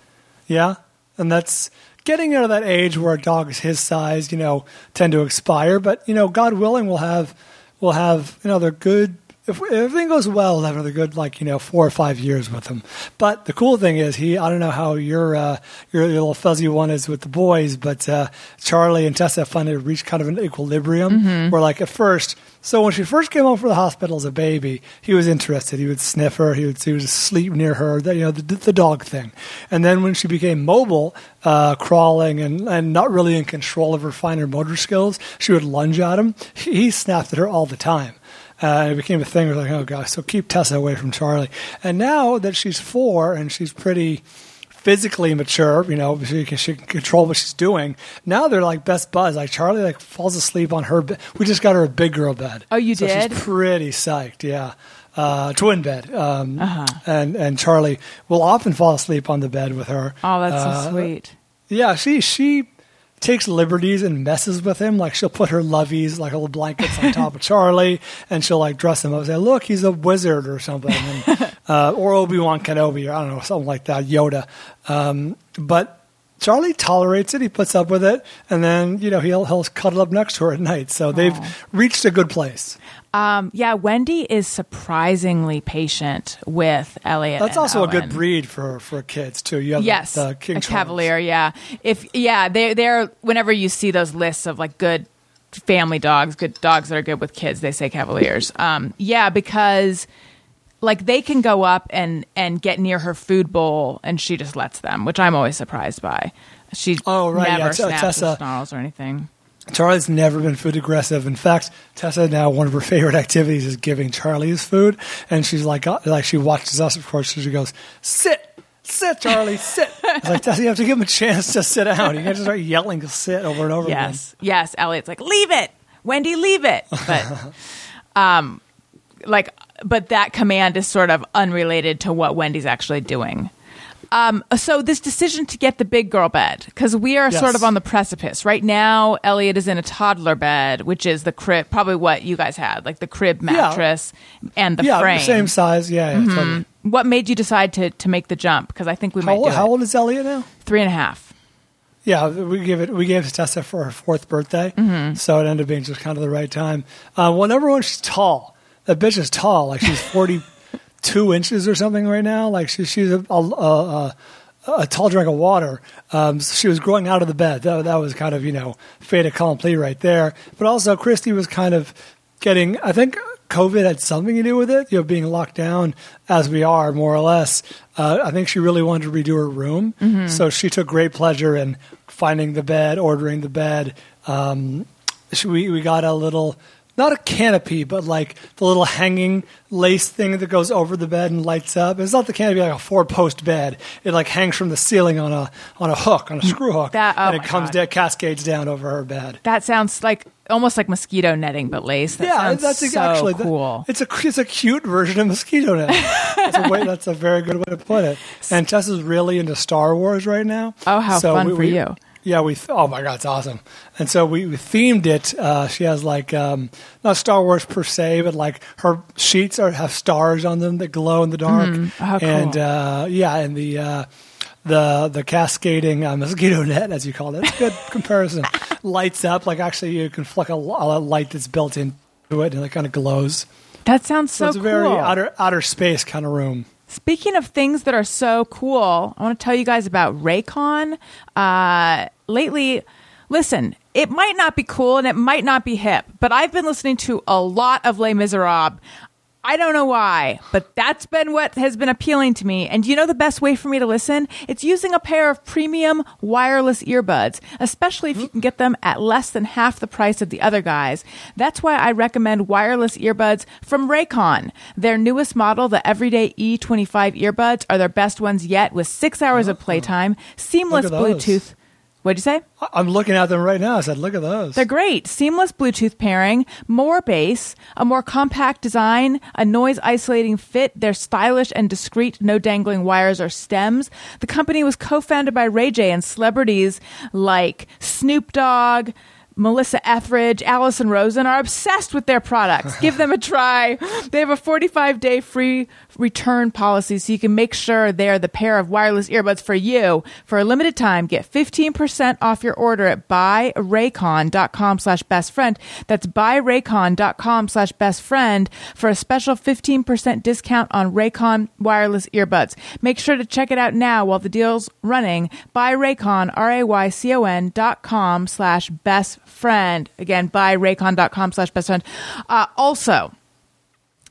Yeah, and that's getting out of that age where dogs his size, you know, tend to expire. But you know, God willing, we'll have we'll have they're good. If, if everything goes well, we'll have another good like you know four or five years with him. But the cool thing is he I don't know how your uh, your little fuzzy one is with the boys, but uh, Charlie and Tessa finally reached kind of an equilibrium where like at first. So when she first came home from the hospital as a baby, he was interested. He would sniff her. He would, he would sleep near her. The, you know, the, the dog thing. And then when she became mobile, uh, crawling and, and not really in control of her finer motor skills, she would lunge at him. He, he snapped at her all the time. Uh, and it became a thing. We're like, oh gosh, so keep Tessa away from Charlie. And now that she's four and she's pretty physically mature, you know, she can, she can control what she's doing. Now they're like best buds. Like Charlie like falls asleep on her bed. We just got her a big girl bed. Oh, you so did? She's pretty psyched. Yeah. Uh, twin bed, um, Uh-huh. and and Charlie will often fall asleep on the bed with her. Oh, that's Uh, so sweet. yeah, she she takes liberties and messes with him. Like she'll put her loveys, like little blankets on top of Charlie, and she'll like dress him up and say, "Look, he's a wizard or something," and, uh, or Obi Wan Kenobi, or I don't know, something like that, Yoda. Um, but Charlie tolerates it. He puts up with it, and then you know he'll he'll cuddle up next to her at night. So they've reached a good place. Um, yeah, Wendy is surprisingly patient with Elliot. That's also a good breed for for kids too. You have Yes, the King a Charles. Cavalier. Yeah, if yeah, they they're whenever you see those lists of like good family dogs, good dogs that are good with kids, they say Cavaliers. Um, yeah, because like they can go up and and get near her food bowl, and she just lets them, which I'm always surprised by. She Oh, right, never T- snaps Tessa- or snarls or anything. Charlie's never been food aggressive. In fact, Tessa now one of her favorite activities is giving Charlie his food, and she's like, uh, like she watches us, of course. She goes, "Sit, sit, Charlie, sit." It's like Tessa, you have to give him a chance to sit down. You can't just start yelling "sit" over and over Yes, yes. Elliot's like, leave it, Wendy, leave it. But, um, like, but that command is sort of unrelated to what Wendy's actually doing. Um, so this decision to get the big girl bed because we are Yes. sort of on the precipice right now. Elliot is in a toddler bed, which is the crib, probably what you guys had, like the crib mattress and the. Yeah, frame. Mm-hmm. same size. Yeah, yeah totally. What made you decide to to make the jump? Because I think we How, might old- how it. old is Elliot now? Three and a half. Yeah, we gave it. We gave it to Tessa for her fourth birthday, Mm-hmm. so it ended up being just kind of the right time. Uh, well, number one, she's tall. That bitch is tall. Like she's forty two inches or something right now. Like she, she's a, a, a, a tall drink of water. Um, so she was growing out of the bed. That, that was kind of you know fait accompli right there. But also, Christy was kind of getting. I think COVID had something to do with it. You know, being locked down as we are, more or less. Uh, I think she really wanted to redo her room, so she took great pleasure in finding the bed, ordering the bed. Um, she, we we got a little. Not a canopy, but like the little hanging lace thing that goes over the bed and lights up. It's not the canopy like a four post bed. It like hangs from the ceiling on a on a hook, on a mm, screw hook, That- oh and it comes down, cascades down over her bed. That sounds like almost like mosquito netting, but lace. That yeah, sounds that's so actually cool. it's a it's a cute version of mosquito net. that's, a way, that's a very good way to put it. And Tessa's really into Star Wars right now. Oh, how So fun we- for we- you. Yeah, we. Oh my god, it's awesome! And so we, we themed it. Uh, she has like um, not Star Wars per se, but like her sheets are have stars on them that glow in the dark. Oh, cool. And uh, yeah, and the uh, the the cascading uh, mosquito net, as you call it, it's a good comparison. Lights up like actually you can flick a, a light that's built into it, and it kind of glows. That sounds So, so, it's a very outer outer space kind of room. Speaking of things that are so cool, I want to tell you guys about Raycon. Uh, lately, listen, it might not be cool and it might not be hip, but I've been listening to a lot of Les Miserables. I don't know why, but that's been what has been appealing to me. And you know the best way for me to listen? It's using a pair of premium wireless earbuds, especially if you can get them at less than half the price of the other guys. That's why I recommend wireless earbuds from Raycon. Their newest model, the Everyday E25 earbuds, are their best ones yet with six hours of playtime, seamless. Bluetooth. What'd you say? I'm looking at them right now. I said, look at those. They're great. Seamless Bluetooth pairing, more bass, a more compact design, a noise isolating fit. They're stylish and discreet, no dangling wires or stems. The company was co founded by Ray J and celebrities like Snoop Dogg. Melissa Etheridge, Allison Rosen are obsessed with their products. Give them a try. They have a 45 day free return policy so you can make sure they're the pair of wireless earbuds for you. For a limited time, get 15% off your order at buyraycon.com slash best friend. That's buyraycon.com slash best friend for a special 15% discount on Raycon wireless earbuds. Make sure to check it out now while the deal's running. Buyraycon, R-A-Y-C-O-N dot com slash best friend. Again, buyraycon.com slash best friend. Uh, also,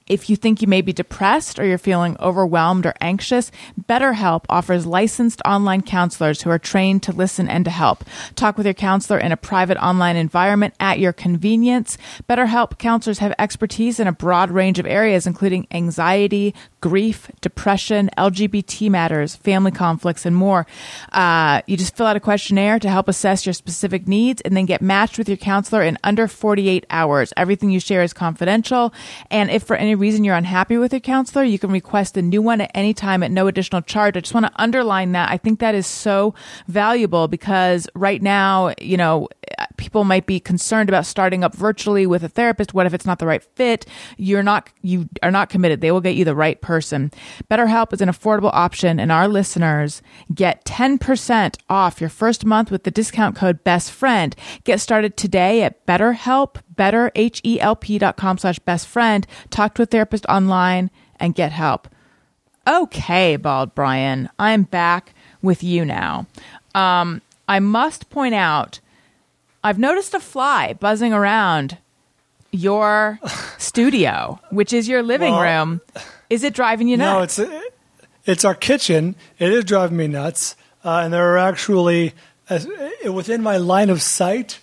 if you think you may be depressed or you're feeling overwhelmed or anxious, BetterHelp offers licensed online counselors who are trained to listen and to help. Talk with your counselor in a private online environment at your convenience. BetterHelp counselors have expertise in a broad range of areas, including anxiety, grief, depression, LGBT matters, family conflicts, and more. Uh, you just fill out a questionnaire to help assess your specific needs and then get matched with your counselor in under 48 hours. Everything you share is confidential. And if for any reason you're unhappy with your counselor, you can request a new one at any time at no additional charge. I just want to underline that. I think that is so valuable because right now, you know, people might be concerned about starting up virtually with a therapist. What if it's not the right fit? You're not, you are not committed. They will get you the right person. BetterHelp is an affordable option and our listeners get 10% off your first month with the discount code best friend. Get started today at BetterHelp, betterhelp.com slash best friend. Talk to a therapist online and get help. Okay, Bald Bryan, I'm back with you now. Um, I must point out, I've noticed a fly buzzing around your studio, which is your living Well- room. Is it driving you nuts? No, it's it's our kitchen. It is driving me nuts, uh, and there are actually uh, within my line of sight.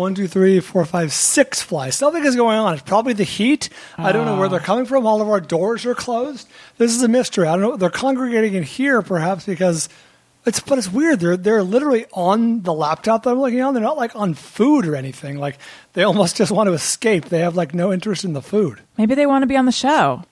One, two, three, four, five, six flies. Something is going on. It's probably the heat. I don't know where they're coming from. All of our doors are closed. This is a mystery. I don't know. They're congregating in here, perhaps because it's. But it's weird. They're they're literally on the laptop that I'm looking on. They're not like on food or anything. Like they almost just want to escape. They have like no interest in the food. Maybe they want to be on the show.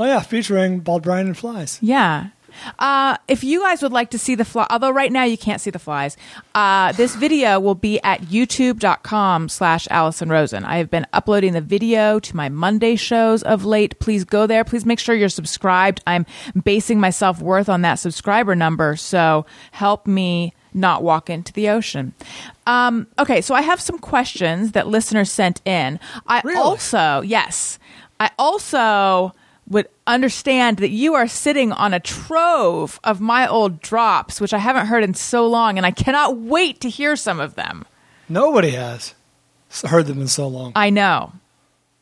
Oh yeah, featuring Bald Bryan and flies. Yeah. Uh, if you guys would like to see the fly, although right now you can't see the flies, uh, this video will be at youtube.com slash Allison Rosen. I have been uploading the video to my Monday shows of late. Please go there. Please make sure you're subscribed. I'm basing my self worth on that subscriber number. So help me not walk into the ocean. Um, okay, so I have some questions that listeners sent in. I Really? also, yes, I also would understand that you are sitting on a trove of my old drops, which I haven't heard in so long, and I cannot wait to hear some of them. Nobody has heard them in so long. I know.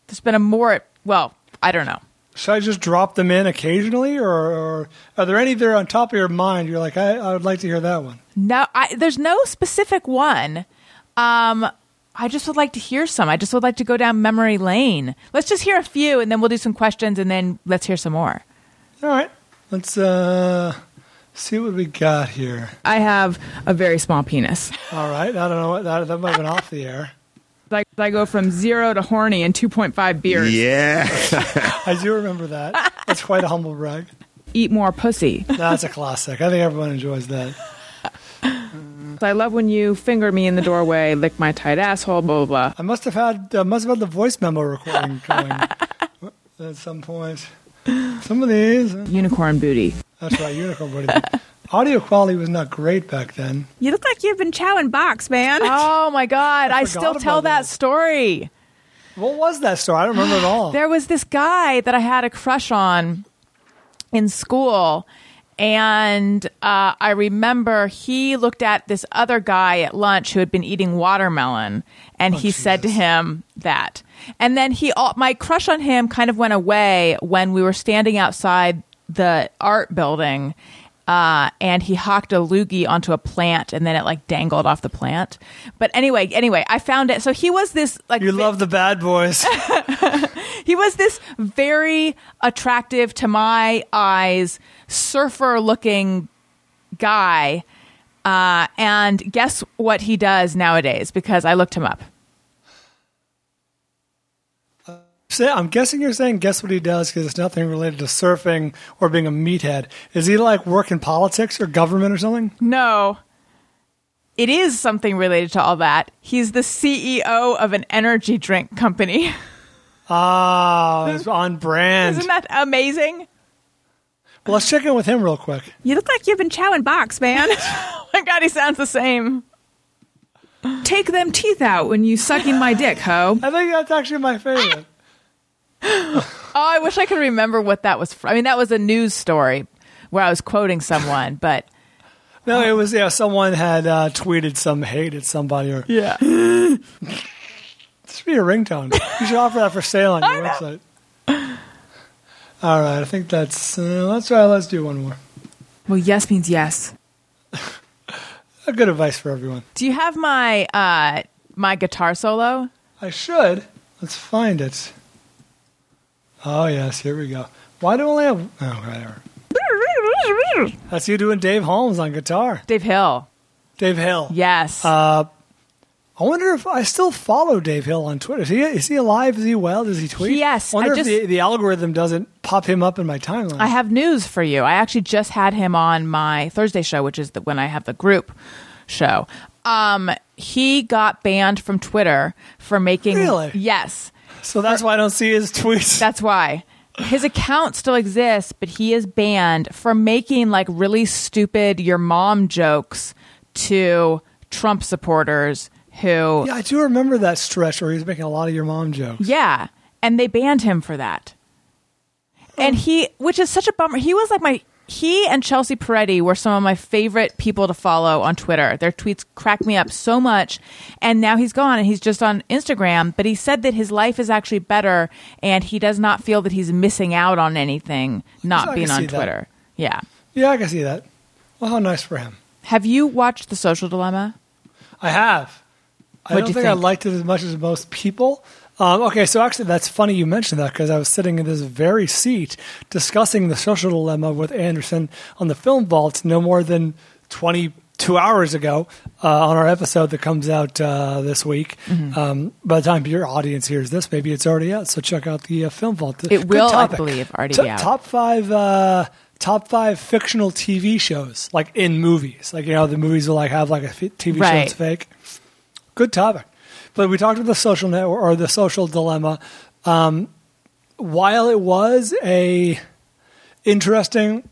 There's been a more, well, I don't know. Should I just drop them in occasionally, or, or are there any there on top of your mind? You're like, I, I would like to hear that one. No, I, there's no specific one. Um, I just would like to hear some. I just would like to go down memory lane. Let's just hear a few, and then we'll do some questions, and then let's hear some more. All right, let's uh, see what we got here. I have a very small penis. All right, I don't know what that that might have been off the air. Like I go from zero to horny in 2.5 beers. Yeah. I do remember that. That's quite a humble brag. Eat more pussy. That's a classic. I think everyone enjoys that. I love when you finger me in the doorway, lick my tight asshole, blah, blah, blah. I must have had uh, must have had the voice memo recording going at some point. Some of these, uh, Unicorn booty. that's right, unicorn booty. Audio quality was not great back then. You look like you've been chowing box, man. Oh my God. I, I still tell that that. story. What was that story? I don't remember at all. There was this guy that I had a crush on in school. And uh, I remember he looked at this other guy at lunch who had been eating watermelon, and he said to him that. And then he, all my crush on him kind of went away when we were standing outside the art building, uh, and he hawked a loogie onto a plant, and then it like dangled off the plant. But anyway, anyway, I found it. So he was this like you ve- love the bad boys. he was this very attractive to my eyes surfer looking guy uh, and guess what he does nowadays because i looked him up I'm guessing you're saying guess what he does because it's nothing related to surfing or being a meathead. Is he like work in politics or government or something? no it is something related to all that he's the ceo of an energy drink company Ah, it's on brand. isn't that amazing Well, let's check in with him real quick. You look like you've been chowing box, man. oh my god he sounds the same Take them teeth out when you sucking my dick, ho. I think that's actually my favorite. oh i wish i could remember what that was from i mean that was a news story where i was quoting someone but No, it was yeah. Someone had uh, tweeted some hate at somebody, or yeah this should be a ringtone. You should offer that for sale on your website. All right, I think that's. Uh, let's try. Let's do one more. Well, yes means yes. A good advice for everyone. Do you have my uh my guitar solo? I should. Let's find it. Oh yes, here we go. Why do I only have? Oh, whatever. That's you doing Dave Holmes on guitar. Dave Hill. Dave Hill. Yes. Uh, I wonder if I still follow Dave Hill on Twitter. Is he, is he alive? Is he well? Does he tweet? Yes, I wonder I just- if the, the algorithm doesn't pop him up in my timeline. I have news for you. I actually just had him on my Thursday show, which is the, when I have the group show. Um, he got banned from Twitter for making. Really? Yes, so that's why I don't see his tweets. that's why. His account still exists, but he is banned for making like really stupid your mom jokes to Trump supporters who yeah, I do remember that stretch where he was making a lot of your mom jokes. Yeah, and they banned him for that. And he, which is such a bummer. He was like my. He and Chelsea Peretti were some of my favorite people to follow on Twitter. Their tweets crack me up so much. And now he's gone and he's just on Instagram. But he said that his life is actually better and he does not feel that he's missing out on anything not being on see that. Twitter. Yeah. Yeah, I can see that. Well, how nice for him. Have you watched The Social Dilemma? I have. I What'd don't you think I liked it as much as most people. Um, okay, so actually, that's funny you mentioned that because I was sitting in this very seat discussing the social dilemma with Anderson on the Film Vault no more than 22 hours ago uh, on our episode that comes out uh, this week. Mm-hmm. Um, by the time your audience hears this, maybe it's already out. So check out the uh, Film Vault. It Good will, I topic. believe, already T- out. Top five. Uh, Top five fictional TV shows, like in movies, like you know the movies will like have like a f- TV show that's fake. Good topic. But we talked about the social network or the social dilemma. Um, while it was a interesting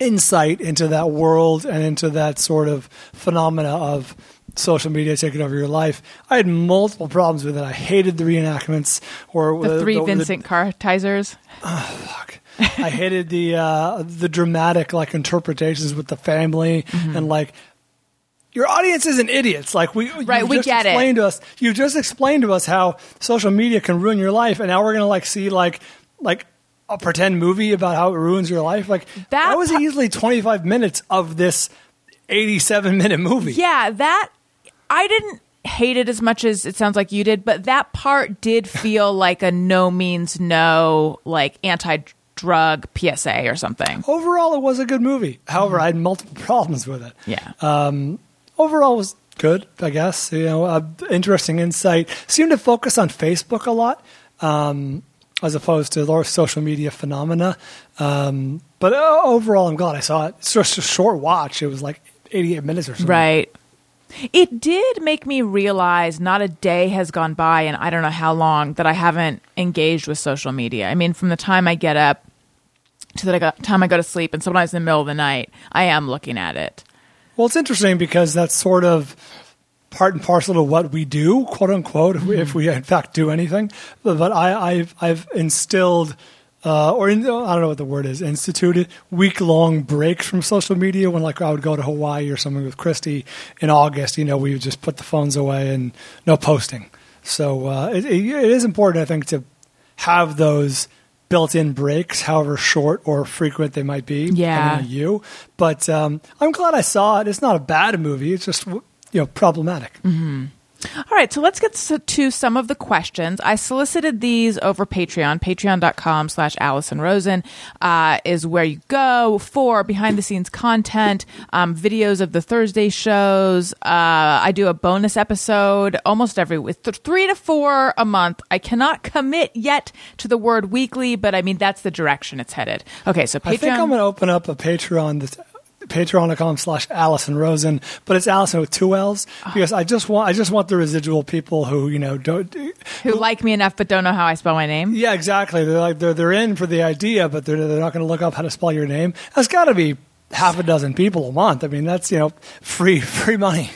insight into that world and into that sort of phenomena of social media taking over your life, I had multiple problems with it. I hated the reenactments or The three the- Vincent Kartheiser's? fuck. I hated the uh, the dramatic like interpretations with the family Mm-hmm. and like your audience isn't idiots. Like we Right, you we just get it. explained to us. You just explained to us how social media can ruin your life, and now we're gonna like see like like a pretend movie about how it ruins your life. Like that, That was easily twenty five minutes of this eighty seven minute movie. Yeah, that I didn't hate it as much as it sounds like you did, but that part did feel like a no means no, like anti drug PSA or something. Overall, it was a good movie. However, I had multiple problems with it. Yeah. Um, overall was good, I guess. You know, uh, interesting insight. Seemed to focus on Facebook a lot, um, as opposed to the social media phenomena. Um, but uh, overall, I'm glad I saw it. It's just a short watch. It was like 88 minutes or something. right. It did make me realize not a day has gone by, and I don't know how long that I haven't engaged with social media. I mean, from the time I get up to the time I go to sleep, and sometimes in the middle of the night, I am looking at it. Well, it's interesting because that's sort of part and parcel to what we do, quote unquote, if, we, if we in fact do anything. But, but I, I've, I've instilled, uh, or in, I don't know what the word is, instituted week long breaks from social media when like I would go to Hawaii or something with Christy in August. You know, we would just put the phones away and no posting. So uh, it, it is important, I think, to have those built-in breaks, however short or frequent they might be. Yeah. you. But um, I'm glad I saw it. It's not a bad movie. It's just you know problematic. All right, so let's get to some of the questions. I solicited these over Patreon. Patreon.com slash Allison Rosen uh, is where you go for behind the scenes content, um, videos of the Thursday shows. Uh, I do a bonus episode almost every week, th- three to four a month. I cannot commit yet to the word weekly, but I mean, that's the direction it's headed. Okay, so Patreon. I think I'm going to open up a Patreon. That's Patreon.com slash Allison Rosen, but it's Allison with two L's because I just want I just want the residual people who you know don't. who like me enough but don't know how I spell my name. Yeah, exactly. They're like they're they're in for the idea, but they're they're not going to look up how to spell your name. That's got to be half a dozen people a month. I mean, that's you know free free money.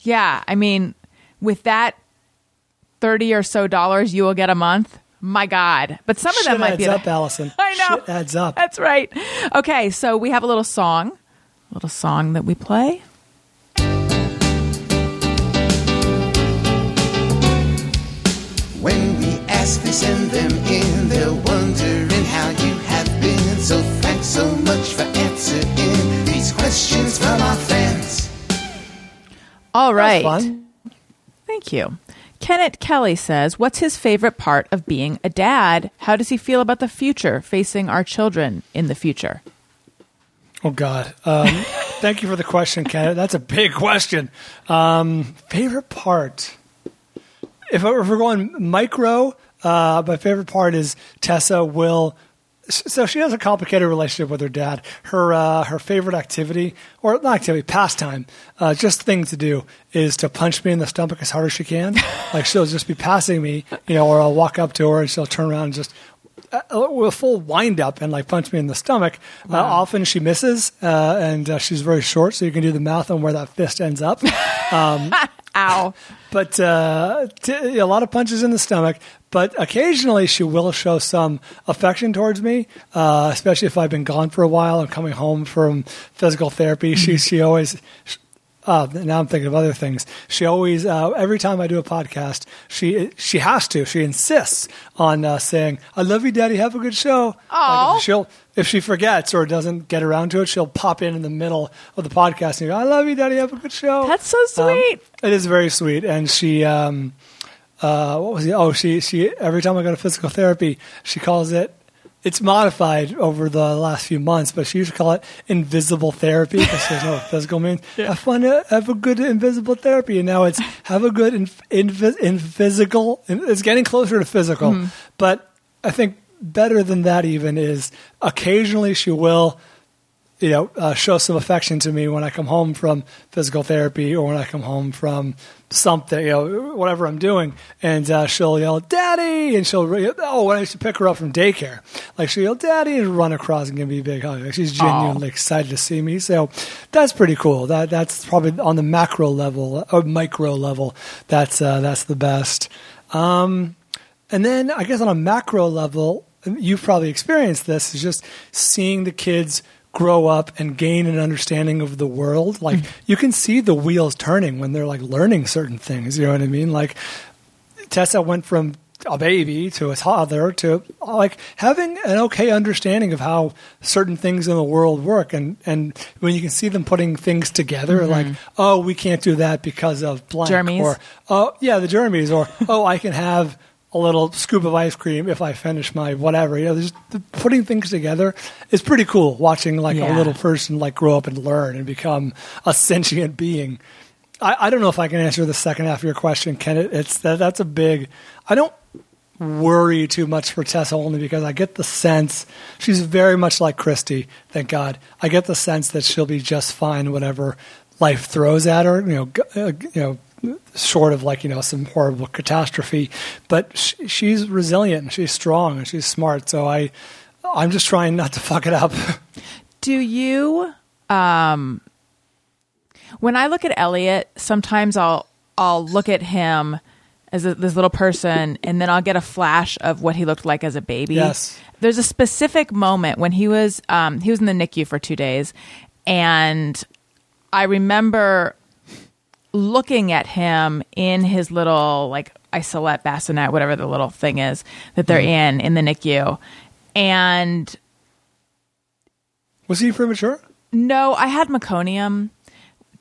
Yeah, I mean, with that thirty or so dollars you will get a month. My God! But some of Shit them might adds be up, Allison. I know. Shit adds up. That's right. Okay, so we have a little song, little song that we play. When we ask, they send them in. They're wondering how you have been. So thanks so much for answering these questions from our fans. All right. Fun. Thank you. Kenneth Kelly says, "What's his favorite part of being a dad? How does he feel about the future, facing our children in the future?" Oh God! Um, thank you for the question, Ken. That's a big question. Um, favorite part? If, if we're going micro, uh, my favorite part is Tessa will. So she has a complicated relationship with her dad. Her uh, her favorite activity, or not activity, pastime, uh, just thing to do, is to punch me in the stomach as hard as she can. like she'll just be passing me, you know, or I'll walk up to her and she'll turn around and just a full wind up and like punch me in the stomach. Uh, often she misses, uh, and uh, she's very short, so you can do the math on where that fist ends up. Ow! but uh, t- a lot of punches in the stomach. But occasionally she will show some affection towards me, uh, especially if I've been gone for a while and coming home from physical therapy. She she always. Uh, now I'm thinking of other things. She always, uh, every time I do a podcast, she she has to. She insists on uh, saying, "I love you, Daddy. Have a good show." Aw. Like, she'll if she forgets or doesn't get around to it, she'll pop in in the middle of the podcast and go, "I love you, Daddy. Have a good show." That's so Um, sweet. it is very sweet, and she, um, uh, what was it? Oh, she, she. Every time I go to physical therapy, she calls it. It's modified over the last few months, but she used to call it invisible therapy because there's no physical means. Have fun, uh, have a good invisible therapy, and now it's have a good in, invis, in physical. It's getting closer to physical, but I think better than that even is occasionally she will you know, uh, show some affection to me when I come home from physical therapy or when I come home from something, you know, whatever I'm doing. And uh, she'll yell, Daddy! And she'll, oh, when I used to pick her up from daycare, like she'll yell, Daddy! and run across and give me a big hug. Like she's genuinely excited to see me. So that's pretty cool. That That's probably on the macro level or micro level. That's, uh, that's the best. Um, and then I guess on a macro level, you've probably experienced this, is just seeing the kids grow up and gain an understanding of the world. Like mm. you can see the wheels turning when they're like learning certain things. You know what I mean? Like Tessa went from a baby to a toddler to like having an okay understanding of how certain things in the world work and and when you can see them putting things together mm-hmm. like oh we can't do that because of blank Jeremy's. or oh yeah the Jeremys or oh I can have a little scoop of ice cream if I finish my whatever you know just putting things together is pretty cool watching like a little person like grow up and learn and become a sentient being I, I don't know if I can answer the second half of your question, Ken. It, it's that, that's a big. I don't worry too much for Tessa only because I get the sense she's very much like Christy. Thank God. I get the sense that she'll be just fine, whatever life throws at her. You know, uh, you know, short of like you know some horrible catastrophe, but sh- she's resilient and she's strong and she's smart. So I, I'm just trying not to fuck it up. Do you um when I look at Elliot, sometimes I'll I'll look at him as a, this little person and then I'll get a flash of what he looked like as a baby. Yes. There's a specific moment when he was um he was in the NICU for 2 days and I remember looking at him in his little like isolette bassinet whatever the little thing is that they're mm-hmm. in in the NICU and Was he premature? no, I had meconium.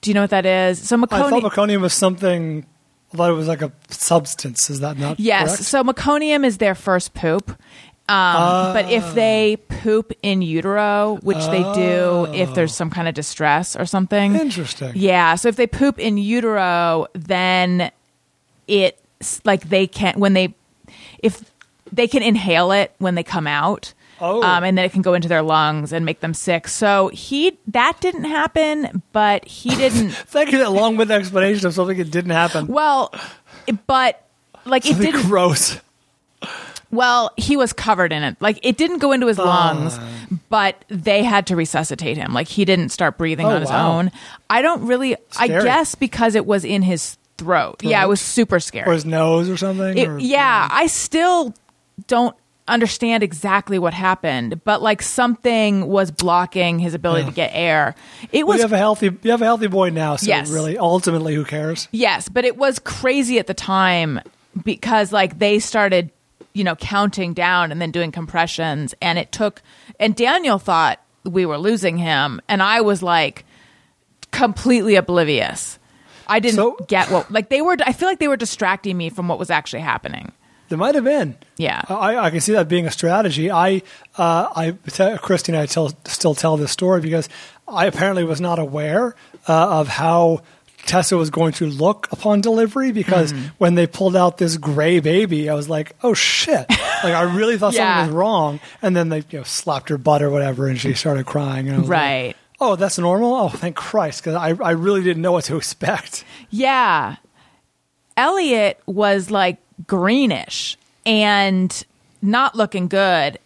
Do you know what that is? So meconium. I thought meconium. meconium was something. I thought it was like a substance. Is that not yes. correct? So meconium is their first poop. Um, but if they poop in utero, which they do if there's some kind of distress or something, Interesting. Yeah. So if they poop in utero, then it's like they can't when they if they can inhale it when they come out. Oh. Um, and then it can go into their lungs and make them sick. So he that didn't happen, but he didn't. Thank you that long-winded explanation of something that didn't happen. well, but like it didn't. gross. Well, he was covered in it. Like it didn't go into his lungs, but they had to resuscitate him. Like he didn't start breathing Oh, on his wow. own. I don't really. I Scary. guess because it was in his throat. Yeah, it was super scary. Or his nose or something. It- or- yeah, I still don't understand exactly what happened, but like something was blocking his ability to get air. It Well, was you have a healthy. You have a healthy boy now. So Yes. really, ultimately, who cares? Yes, but it was crazy at the time because like they started, you know, counting down and then doing compressions and it took and Daniel thought we were losing him and I was like completely oblivious. I didn't So- get what like they were I feel like they were distracting me from what was actually happening. There might have been. Yeah. I, I can see that being a strategy. I, uh, I, tell, Christy and I tell, still tell this story because I apparently was not aware uh, of how Tessa was going to look upon delivery because Hmm. when they pulled out this gray baby, I was like, oh shit. like I really thought Yeah. something was wrong. And then they you know, slapped her butt or whatever and she started crying. Was like, Right. oh, that's normal? Oh, thank Christ. Because I, I really didn't know what to expect. Yeah. Elliot was like greenish and not looking good.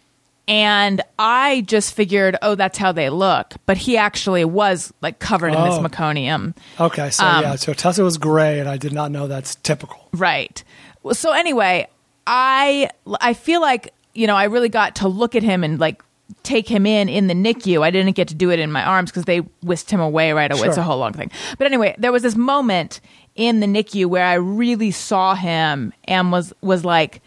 And I just figured, oh, that's how they look. But he actually was like covered in this Oh. meconium. Okay. So, Um, yeah. So Tessa was gray and I did not know that's typical. Right. Well, so anyway, I I feel like you know I really got to look at him and like take him in in the NICU. I didn't get to do it in my arms because they whisked him away right away. It's a whole long thing. But anyway, there was this moment in the NICU where I really saw him and was was like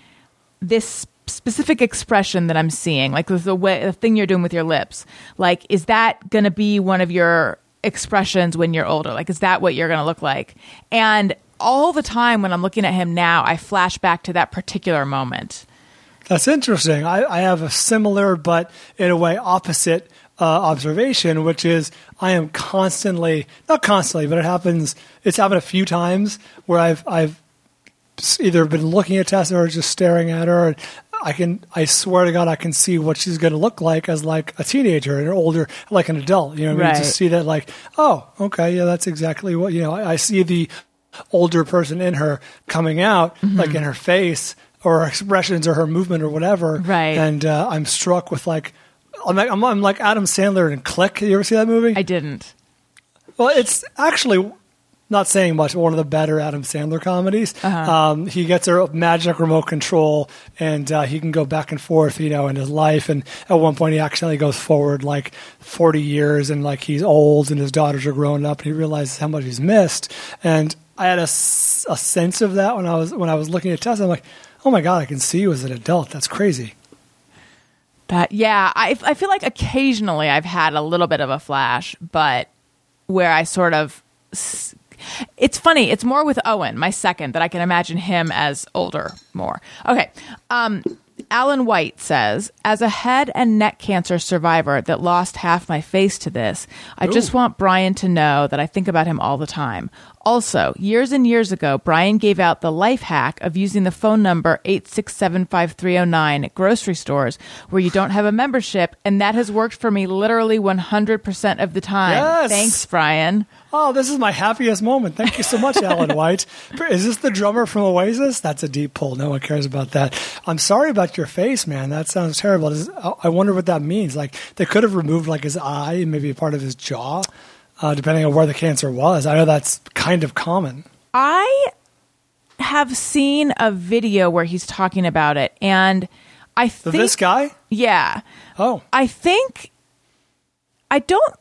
this specific expression that I'm seeing, like the, way the thing you're doing with your lips. Like, is that going to be one of your expressions when you're older? Like, is that what you're going to look like? And all the time when I'm looking at him now, I flash back to that particular moment. That's interesting. I, I have a similar, but in a way opposite uh, observation, which is I am constantly, not constantly, but it happens. It's happened a few times where I've I've either been looking at Tessa or just staring at her. I can, I swear to God, I can see what she's going to look like as like a teenager and older, like an adult. You know, what I mean? Right. just see that like, oh, okay, yeah, that's exactly what you know. I, I see the older person in her coming out, Mm-hmm. like in her face or her expressions or her movement or whatever. Right. And uh, I'm struck with like, I'm like, I'm, I'm like Adam Sandler in Click. You ever see that movie? I didn't. Well, it's actually not saying much. but One of the better Adam Sandler comedies. Uh-huh. Um, he gets a magic remote control, and uh, he can go back and forth, you know, in his life. And at one point, he accidentally goes forward like forty years, and like he's old, and his daughters are growing up, and he realizes how much he's missed. And I had a, a sense of that when I was when I was looking at Tessa. I'm like, oh my god, I can see you as an adult. That's crazy. That yeah, I I feel like occasionally I've had a little bit of a flash, but where I sort of s- it's funny, it's more with Owen, my second, that I can imagine him as older more. Okay. Um Alan White says, as a head and neck cancer survivor that lost half my face to this, I just want Bryan to know that I think about him all the time. Also, years and years ago, Bryan gave out the life hack of using the phone number 8675309 at grocery stores where you don't have a membership, and that has worked for me literally 100% of the time. Yes. Thanks, Bryan. Oh, this is my happiest moment. Thank you so much, Alan White. Is this the drummer from Oasis? That's a deep pull. No one cares about that. I'm sorry about your face, man. That sounds terrible. Does- I wonder what that means. Like they could have removed like his eye, maybe part of his jaw, uh, depending on where the cancer was. I know that's kind of common. I have seen a video where he's talking about it, and I think this guy? yeah, Oh, I think I don't.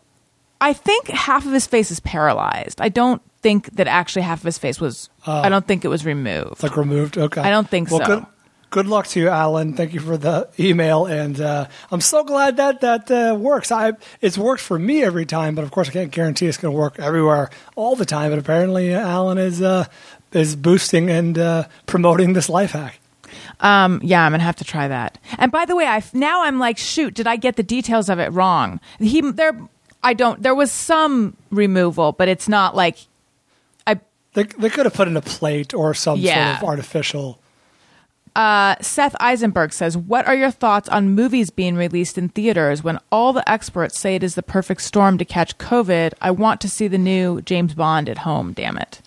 I think half of his face is paralyzed. I don't think that actually half of his face was. I don't think it was removed. it's like removed. Okay. I don't think well, so. Good, good luck to you, Alan. Thank you for the email, and uh, I'm so glad that that uh, works. I it's worked for me every time, but of course I can't guarantee it's going to work everywhere all the time. But apparently, uh, Alan is uh, is boosting and uh, promoting this life hack. Um, yeah, I'm gonna have to try that. And by the way, I now I'm like, shoot, did I get the details of it wrong? He there, I don't. There was some removal, but it's not like I. They they could have put in a plate or some Yeah. sort of artificial. Uh, Seth Eisenberg says, "What are your thoughts on movies being released in theaters when all the experts say it is the perfect storm to catch COVID? I want to see the new James Bond at home. Damn it."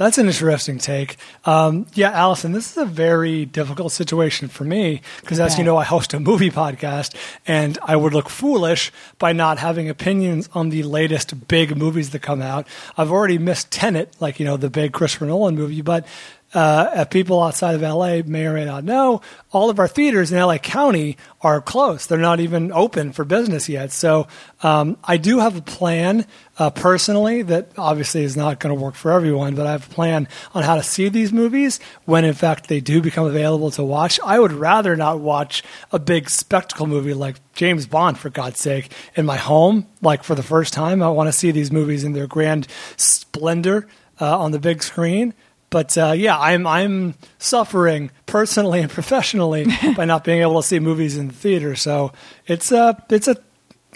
That's an interesting take. Um, yeah, Allison, this is a very difficult situation for me because, as you know, I host a movie podcast, and I would look foolish by not having opinions on the latest big movies that come out. I've already missed Tenet, like you know, the big Christopher Nolan movie, but uh, people outside of LA may or may not know, all of our theaters in LA County are closed. They're not even open for business yet. So um, I do have a plan uh, personally that obviously is not going to work for everyone, but I have a plan on how to see these movies when, in fact, they do become available to watch. I would rather not watch a big spectacle movie like James Bond, for God's sake, in my home, like for the first time. I want to see these movies in their grand splendor uh, on the big screen. But uh, yeah, I'm I'm suffering personally and professionally by not being able to see movies in the theater. So it's a it's a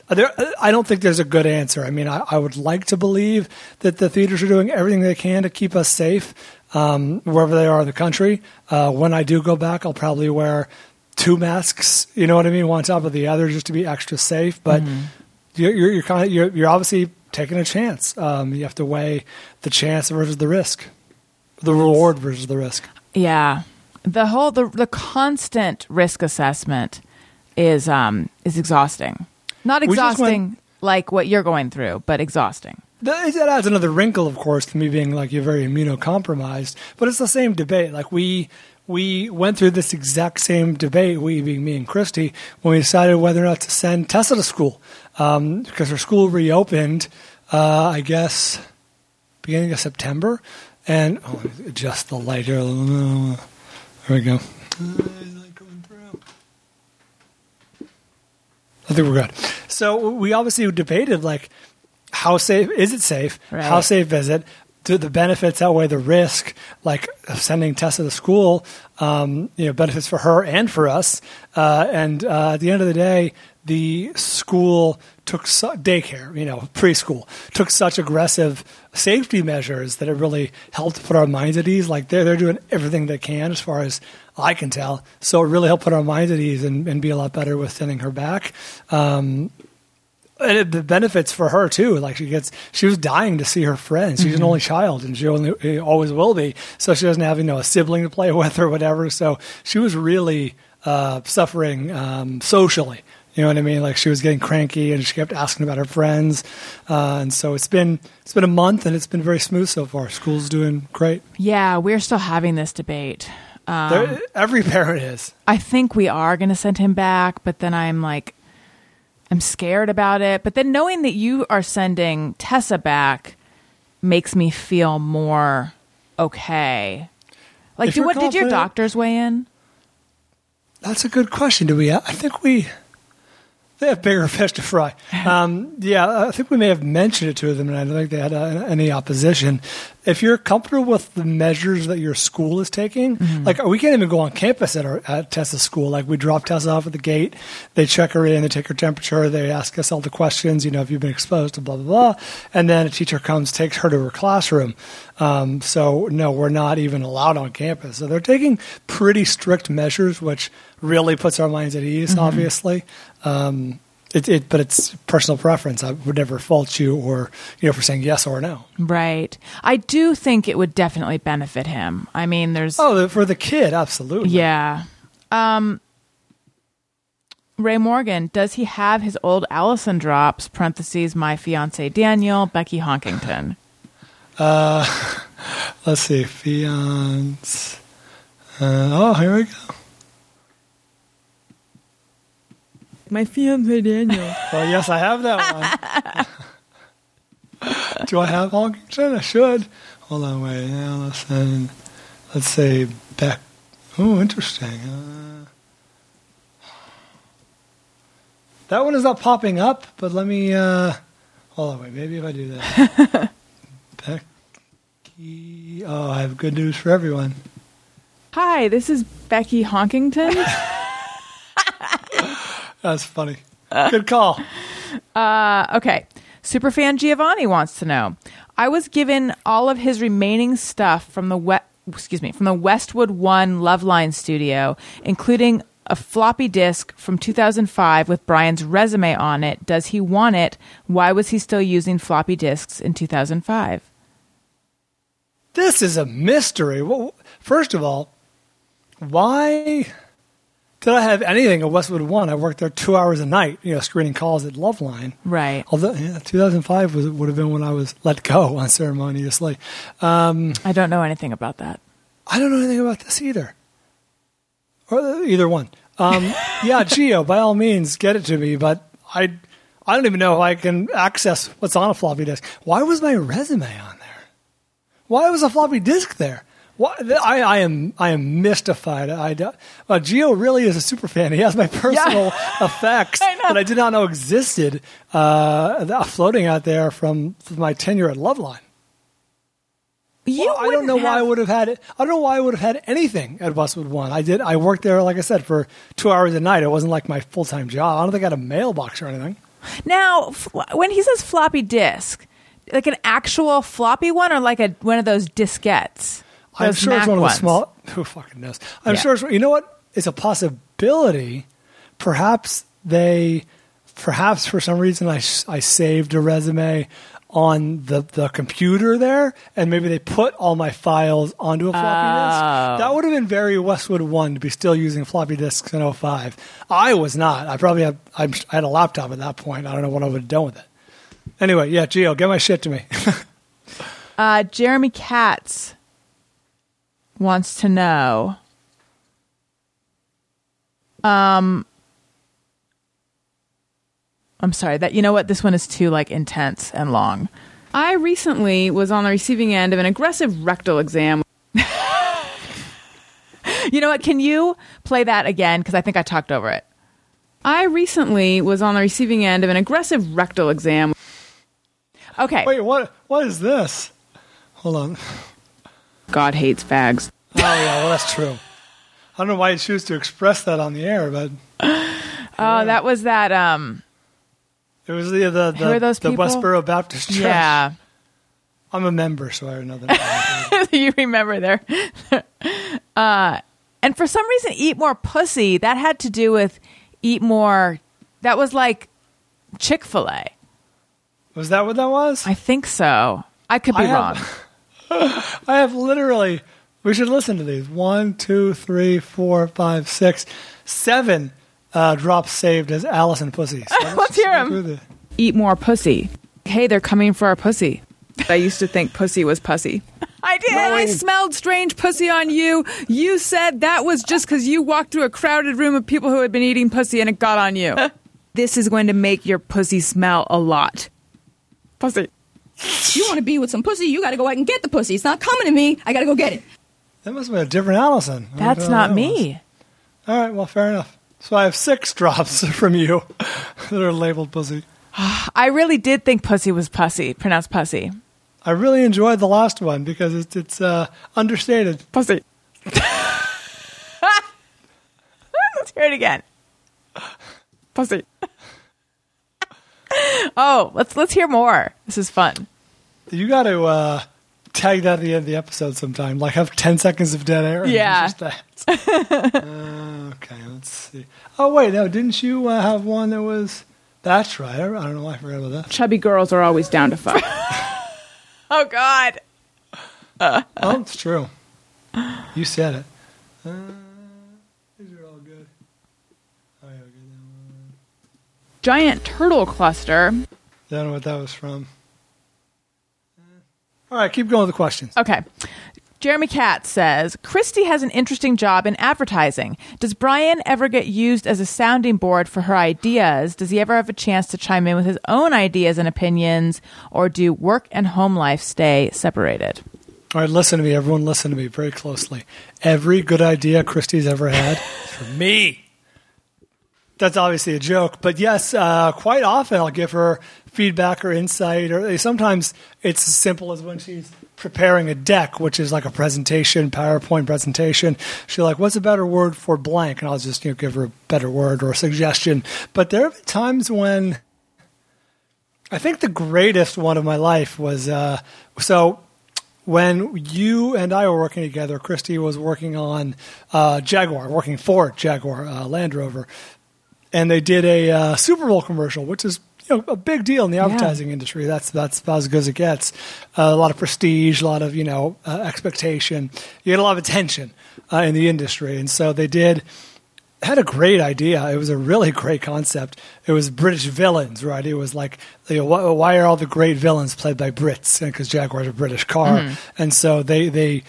there, I don't think there's a good answer. I mean, I, I would like to believe that the theaters are doing everything they can to keep us safe um, wherever they are in the country. Uh, when I do go back, I'll probably wear two masks. You know what I mean, one on top of the other, just to be extra safe. But you're, you're, you're kind of you're, you're obviously taking a chance. Um, you have to weigh the chance versus the risk, the reward versus the risk. Yeah, the whole the the constant risk assessment is um is exhausting. Not just went- exhausting like what you're going through, but exhausting. That that adds another wrinkle, of course, to me being like you're very immunocompromised. But it's the same debate. Like we we went through this exact same debate, we being me and Christy, when we decided whether or not to send Tessa to school um, because her school reopened. Uh, I guess beginning of September, and oh, adjust the light here. There we go. I think we're good. So we obviously debated like how safe is it safe? How safe is it? Do the benefits outweigh the risk? Like of sending Tessa to school, um, you know, benefits for her and for us. Uh, and uh, at the end of the day, the school took su- daycare, you know, preschool took such aggressive safety measures that it really helped put our minds at ease. Like they're they're doing everything they can, as far as I can tell. So it really helped put our minds at ease and, and be a lot better with sending her back. Um, and it, the benefits for her too. Like she gets, she was dying to see her friends. She's an only child, and she only always will be. So she doesn't have you know a sibling to play with or whatever. So she was really uh, suffering um, socially. You know what I mean? Like she was getting cranky, and she kept asking about her friends. Uh, and so it's been it's been a month, and it's been very smooth so far. School's doing great. Yeah, we're still having this debate. Um, There- every parent is. I think we are going to send him back, but then I'm like, I'm scared about it. But then knowing that you are sending Tessa back makes me feel more okay. Like, do, what did your doctors weigh in? That's a good question. Do we? I think we. They have bigger fish to fry. Um, yeah, I think we may have mentioned it to them, and I don't think they had uh, any opposition. If you're comfortable with the measures that your school is taking, like we can't even go on campus at our at Tessa's school. Like we drop Tessa off at the gate, they check her in, they take her temperature, they ask us all the questions. You know, if you've been exposed to blah blah blah, and then a teacher comes, takes her to her classroom. Um, so no, we're not even allowed on campus. So they're taking pretty strict measures, which really puts our minds at ease. Obviously, um, it, it, but it's personal preference. I would never fault you or you know for saying yes or no. Right. I do think it would definitely benefit him. I mean, there's Oh, for the kid, absolutely. yeah. Um Ray Morgan, does he have his old Allison drops? Parentheses, my fiance Daniel, Becky Honkington. Let's see, fiance. Uh, oh, here we go. My fiance Daniel. Well, yes, I have that one. Do I have Honkington? I should. Hold on, wait. Allison. Let's say Beck. Oh, interesting. Uh, that one is not popping up, but let me. Uh, hold on, wait. Maybe if I do that. Oh, I have good news for everyone. Hi, this is Becky Honkington. That's funny. Good call. Uh, okay. Superfan Giovanni wants to know. I was given all of his remaining stuff from the we- excuse me from the Westwood One Loveline studio, including a floppy disk from 2005 with Bryan's resume on it. Does he want it? Why was he still using floppy disks in 2005? This is a mystery. Well, first of all, why did I have anything at Westwood One? I worked there two hours a night, you know, screening calls at Loveline. Right. Although yeah, 2005 was, would have been when I was let go unceremoniously. Um, I don't know anything about that. I don't know anything about this either, or uh, either one. Um, yeah, Geo, by all means, get it to me. But I, I don't even know if I can access what's on a floppy disk. Why was my resume on there? Why was a floppy disk there? Why, I, I am I am mystified. I, uh, Geo really is a super fan. He has my personal effects I that I did not know existed uh, floating out there from, from my tenure at Loveline. You Well, I don't know why I would have had it. I don't know why I would have had anything at Westwood One. I did. I worked there, like I said, for two hours a night. It wasn't like my full time job. I don't think I had a mailbox or anything. Now, when he says floppy disk, like an actual floppy one or like a one of those diskettes? I'm sure it's Mac one of the small. Who fucking knows? I'm Yeah. sure. It's, you know what? It's a possibility. Perhaps they, perhaps for some reason, I I saved a resume on the the computer there, and maybe they put all my files onto a floppy Oh. disk. That would have been very Westwood One to be still using floppy disks in 05. I was not. I probably had. I'm, I had a laptop at that point. I don't know what I would have done with it. Anyway, yeah, Geo, get my shit to me. Uh, Jeremy Katz wants to know. Um, I'm sorry that you know what this one is too like intense and long. I recently was on the receiving end of an aggressive rectal exam. You know what? Can you play that again? Because I think I talked over it. I recently was on the receiving end of an aggressive rectal exam. Okay. Wait, what? What is this? Hold on. God hates fags. Oh yeah, well that's true. I don't know why you choose to express that on the air, but Oh, that was that. Um. it was the the the, those the people? Westboro Baptist Church. Yeah. I'm a member, so I know that. you remember there. uh, and for some reason, eat more pussy. That had to do with eat more. That was like Chick Fil A. was that what that was? I think so. I could be I have- wrong. I have literally. We should listen to these. One, two, three, four, five, six, seven uh, drops saved as Allison pussies. So Let's hear them. Eat more pussy. Hey, they're coming for our pussy. I used to think pussy was pussy. I did. When I smelled strange pussy on you, you said that was just because you walked through a crowded room of people who had been eating pussy and it got on you. this is going to make your pussy smell a lot. Pussy. You want to be with some pussy, you got to go out and get the pussy. It's not coming to me. I got to go get it. That must have been a different Allison. That's don't know not who that me. was. All right, well, fair enough. So I have six drops from you that are labeled pussy. I really did think pussy was pussy, pronounced pussy. I really enjoyed the last one because it's, it's uh, understated. Pussy. Let's hear it again. Pussy. Oh, let's let's hear more. This is fun. You got to uh, tag that at the end of the episode sometime. Like have ten seconds of dead air. Yeah. just that. uh, okay, let's see. Oh wait, no, didn't you uh, have one that was? That's right. I, I don't know why I forgot about that. Chubby girls are always down to fuck. Oh God. Oh, it's true. You said it. Uh, these are all good. Oh, yeah, good. Giant turtle cluster. I Don't know what that was from. All right, keep going with the questions. Okay. Jeremy Katz says Christy has an interesting job in advertising. Does Bryan ever get used as a sounding board for her ideas? Does he ever have a chance to chime in with his own ideas and opinions, or do work and home life stay separated? All right, listen to me. Everyone, listen to me very closely. Every good idea Christy's ever had is for me. That's obviously a joke, but yes, uh, quite often I'll give her feedback or insight, or sometimes it's as simple as when she's preparing a deck, which is like a presentation, PowerPoint presentation. She's like, "What's a better word for blank?" And I'll just you know give her a better word or a suggestion. But there have been times when I think the greatest one of my life was uh, so when you and I were working together, Christy was working on uh, Jaguar, working for Jaguar uh, Land Rover, and they did a uh, Super Bowl commercial, which is you know a big deal in the advertising industry. That's that's about as good as it gets. Uh, a lot of prestige, a lot of you know uh, expectation. You get a lot of attention uh, in the industry, and so they did had a great idea. It was a really great concept. It was British villains, right? It was like, you know, why, why are all the great villains played by Brits? Because Jaguar's a British car, and so they they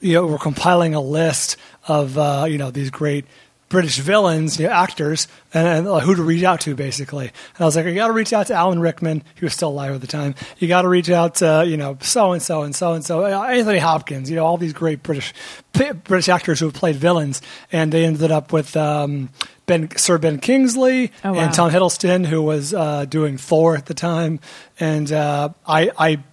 you know were compiling a list of uh, you know these great British villains, you know, actors, and, and uh, who to reach out to, basically. And I was like, you got to reach out to Alan Rickman. He was still alive at the time. You got to reach out to, you know, so and so and so and so, Anthony Hopkins. You know, all these great British British actors who have played villains, and they ended up with. Um, Ben, Sir Ben Kingsley Oh, wow. and Tom Hiddleston, who was uh, doing Thor at the time, and uh, I, I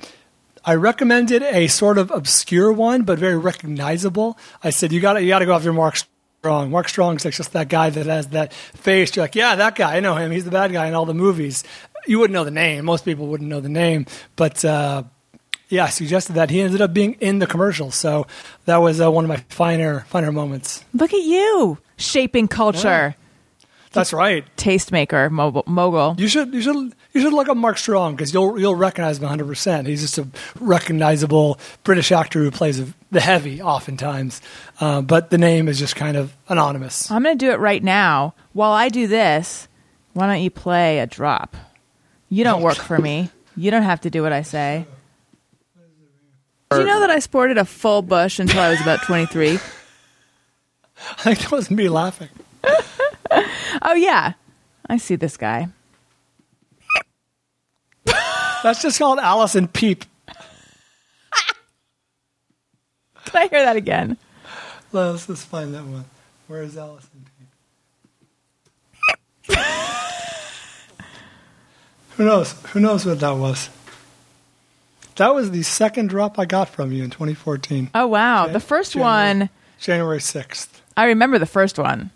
I recommended a sort of obscure one, but very recognizable. I said, you got to you got to go after Mark Strong. Mark Strong's like just that guy that has that face. You're like, yeah, that guy. I know him. He's the bad guy in all the movies. You wouldn't know the name. Most people wouldn't know the name, but. Uh, yeah, I suggested that he ended up being in the commercial, so that was uh, one of my finer, finer moments. Look at you shaping culture. That's right. Tastemaker, mogul. mogul. You should, you should, you should look up Mark Strong because you'll, you'll recognize him 100. percent He's just a recognizable British actor who plays the heavy, oftentimes, uh, but the name is just kind of anonymous. I'm going to do it right now. While I do this, why don't you play a drop? You don't work for me. You don't have to do what I say. Do you know that I sported a full bush until I was about 23? I think that was me laughing. Oh, yeah. I see this guy. That's just called Allison Peep. Can I hear that again? Let's just find that one. Where is Allison Peep? Who knows? Who knows what that was? That was the second drop I got from you in 2014, Oh, wow. Okay. The first January. one, January 6th. I remember the first one.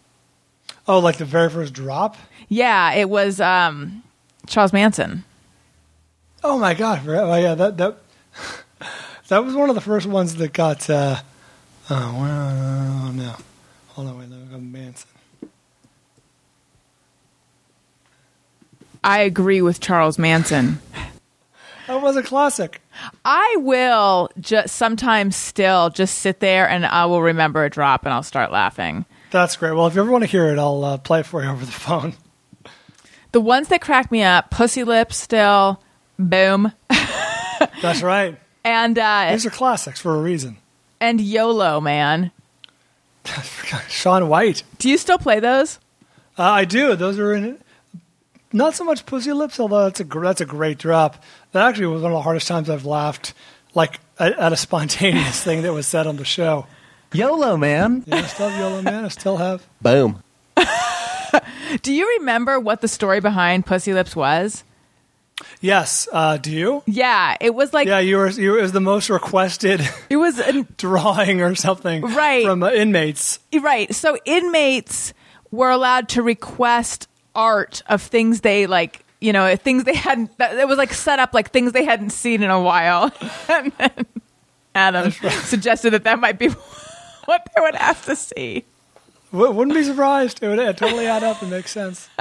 Oh, like the very first drop? Yeah, it was um, Charles Manson. Oh my god! Oh yeah, that that that was one of the first ones that got. Uh, oh, well, no! Hold on, wait, let me go Manson. I agree with Charles Manson. That was a classic. I will just sometimes still just sit there and I will remember a drop and I'll start laughing. That's great. Well, if you ever want to hear it, I'll uh, play it for you over the phone. The ones that crack me up, Pussy Lips still, Boom, That's right. and uh, These are classics for a reason. and YOLO, man. Sean White. Do you still play those? Uh, I do. Those are in. Not so much Pussy Lips, although that's a that's a great drop. That actually was one of the hardest times I've laughed, like at, at a spontaneous thing that was said on the show. YOLO, man. Yeah, I still have Yolo Man. I still have. Boom. Do you remember what the story behind Pussy Lips was? Yes. Uh, do you? Yeah, it was like Yeah, you were. You it was the most requested it was an, drawing or something, Right. From uh, inmates. right. So inmates were allowed to request art of things they like, you know, things they hadn't. It was like set up like things they hadn't seen in a while. and then Adam suggested that that might be what they would have to see. Wouldn't be surprised. It would it totally add up and make sense.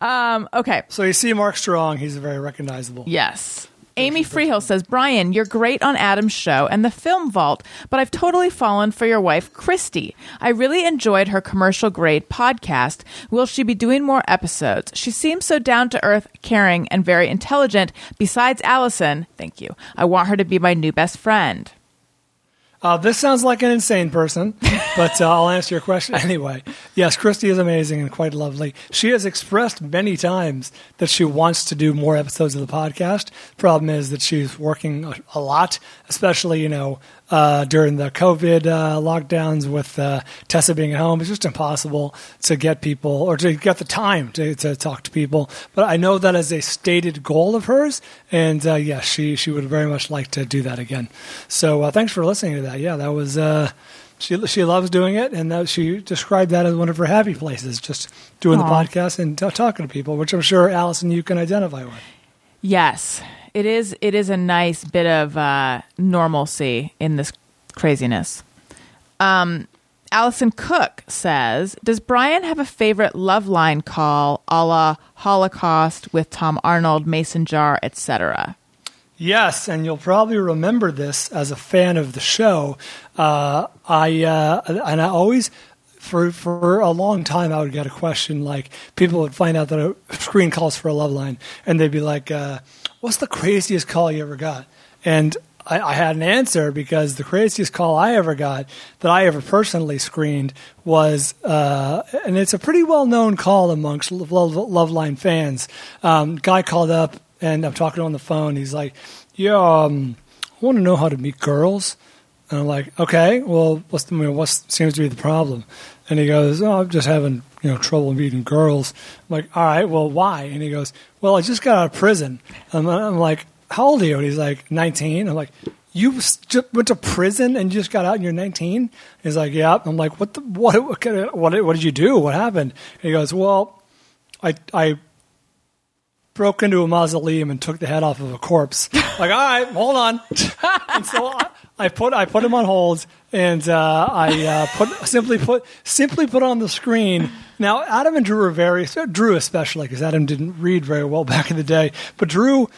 Um, okay. So you see Mark Strong. He's very recognizable. Yes. Amy Freehill says, Bryan, you're great on Adam's show and the Film Vault, but I've totally fallen for your wife, Christy. I really enjoyed her commercial grade podcast. Will she be doing more episodes? She seems so down to earth, caring, and very intelligent. Besides Allison, thank you. I want her to be my new best friend. Uh, this sounds like an insane person, but uh, I'll answer your question anyway. Yes, Christy is amazing and quite lovely. She has expressed many times that she wants to do more episodes of the podcast. Problem is that she's working a, a lot, especially you know uh, during the COVID uh, lockdowns with uh, Tessa being at home. It's just impossible to get people or to get the time to, to talk to people. But I know that is a stated goal of hers, and uh, yes, she she would very much like to do that again. So uh, thanks for listening to that. Yeah, that was. Uh, she she loves doing it, and that she described that as one of her happy places, just doing Aw. the podcast and t- talking to people, which I'm sure Allison you can identify with. Yes, it is. It is a nice bit of uh, normalcy in this craziness. Um, Allison Cook says, "Does Bryan have a favorite Loveline call, a la Holocaust with Tom Arnold, Mason Jar, etc.?" Yes, and you'll probably remember this as a fan of the show. Uh, I uh, and I always. For, for a long time, I would get a question like people would find out that a screen calls for a Loveline, and they'd be like, uh, "What's the craziest call you ever got?" And I, I had an answer because the craziest call I ever got that I ever personally screened was, uh, and it's a pretty well known call amongst love, love fans. Um, guy called up and I'm talking on the phone. He's like, "Yeah, um, I want to know how to meet girls." And I'm like, "Okay, well, what's the, what seems to be the problem?" And he goes, "Oh, I'm just having you know trouble meeting girls." I'm like, "All right, well, why?" And he goes, "Well, I just got out of prison." I'm, I'm like, "How old are you?" And he's like, "19." I'm like, "You went to prison and you just got out and you're 19?" He's like, "Yeah." I'm like, "What? The, what? What? What? What did you do? What happened?" And he goes, "Well, I I broke into a mausoleum and took the head off of a corpse. like, all right, hold on. and so I, I put I put him on hold, and uh, I uh, put simply put simply put on the screen. Now, Adam and Drew are very Drew especially because Adam didn't read very well back in the day, but Drew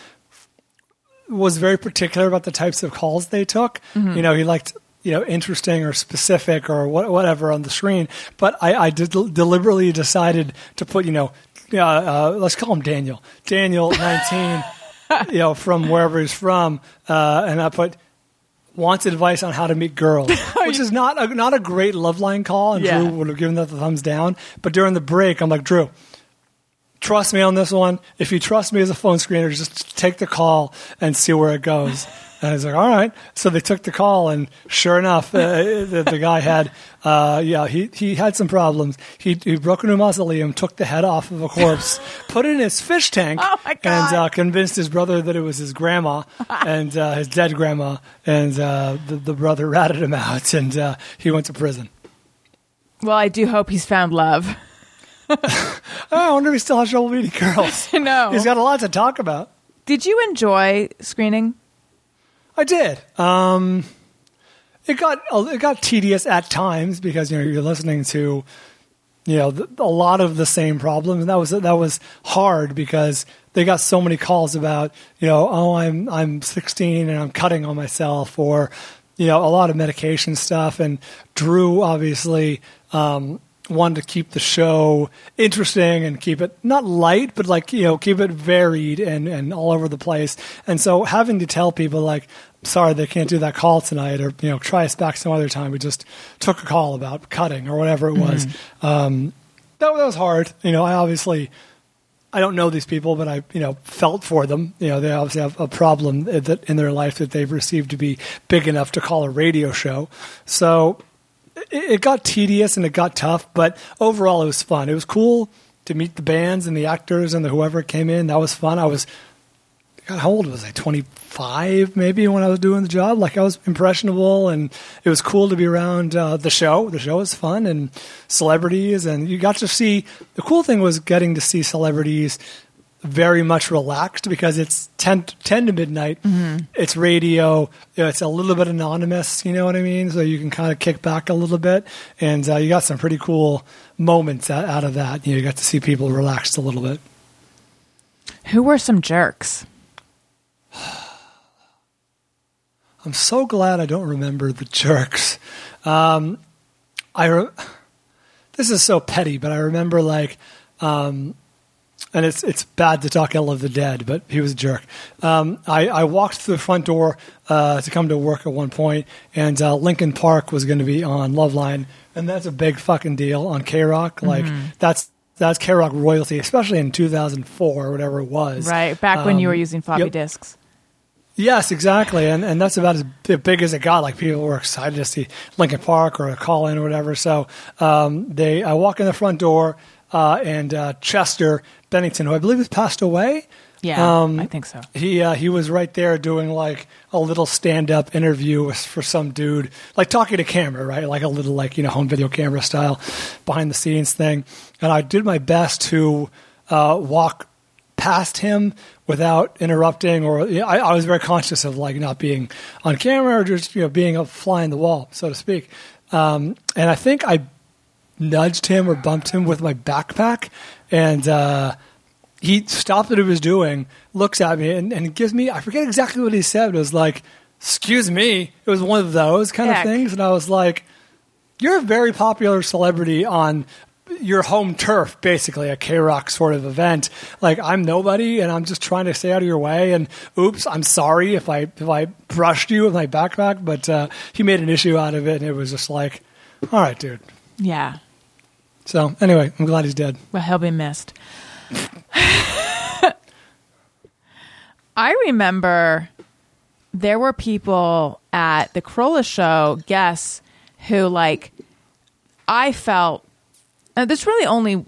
was very particular about the types of calls they took. You know, he liked you know interesting or specific or what, whatever on the screen. But I, I did deliberately decided to put you know, uh, uh, let's call him Daniel. Daniel, nineteen, you know, from wherever he's from, uh, and I put wants advice on how to meet girls, which is not a, not a great Loveline call, and Yeah. Drew would have given that the thumbs down. But during the break, I'm like, Drew, trust me on this one. If you trust me as a phone screener, just take the call and see where it goes. And I was like, all right. So they took the call, and sure enough, uh, the, the guy had, uh, yeah, he, he had some problems. He, he broke into a mausoleum, took the head off of a corpse, put it in his fish tank, Oh, and uh, convinced his brother that it was his grandma and uh, his dead grandma. And uh, the, the brother ratted him out, and uh, he went to prison. Well, I do hope he's found love. Oh, I wonder if he still has trouble meeting girls. no. He's got a lot to talk about. Did you enjoy screening? I did. Um, it got it got tedious at times because you know you're listening to you know a lot of the same problems, and that was that was hard because they got so many calls about you know oh I'm I'm 16 and I'm cutting on myself or you know a lot of medication stuff, and Drew obviously. Um, wanted to keep the show interesting and keep it not light but like you know keep it varied and and all over the place and so having to tell people like sorry they can't do that call tonight or you know try us back some other time we just took a call about cutting or whatever it was um that, that was hard you know i obviously I don't know these people, but I, you know, felt for them. You know, they obviously have a problem that in their life that they've received to be big enough to call a radio show. So it, got tedious and it got tough, but overall it was fun. It was cool to meet the bands and the actors and the whoever came in. That was fun. I was, God, how old was I? 25 maybe when I was doing the job. Like I was impressionable and it was cool to be around uh, the show. The show was fun and celebrities and you got to see, the cool thing was getting to see celebrities very much relaxed because it's 10, 10 to midnight. It's radio. It's a little bit anonymous. You know what I mean? So you can kind of kick back a little bit, and uh, you got some pretty cool moments out, out of that. You, know, you got to see people relaxed a little bit. Who were some jerks? I'm so glad I don't remember the jerks. Um, I re- this is so petty, but I remember like, um, and it's it's bad to talk ill of the dead, but he was a jerk. Um, I, I walked through the front door uh, to come to work at one point, and uh, Linkin Park was going to be on Loveline, and that's a big fucking deal on K Rock. Like that's that's K Rock royalty, especially in 2004 or whatever it was. Right, back when you were Um, using floppy yep. disks. Yes, exactly, and and that's about as big as it got. Like people were excited to see Linkin Park or a call in or whatever. So um, they, I walk in the front door, uh, and uh, Chester Bennington, who I believe has passed away, Yeah, Um, I think so. he uh, he was right there doing like a little stand up interview with, for some dude, like talking to camera, right? Like a little like you know home video camera style, behind the scenes thing. And I did my best to uh, walk past him without interrupting, or you know, I, I was very conscious of like not being on camera or just you know being a fly in the wall, so to speak. Um, and I think I nudged him or bumped him with my backpack, and. Uh, he stopped what he was doing, looks at me, and, and gives me, I forget exactly what he said. It was like, excuse me. It was one of those kind Heck. of things. And I was like, you're a very popular celebrity on your home turf, basically, a K Rock sort of event. Like, I'm nobody, and I'm just trying to stay out of your way. And oops, I'm sorry if I if I brushed you with my backpack, but uh, he made an issue out of it, and it was just like, all right, dude. Yeah, So anyway, I'm glad he's dead. well, he'll be missed. I remember there were people at the Carolla show, guests, who like I felt. Uh, there's really only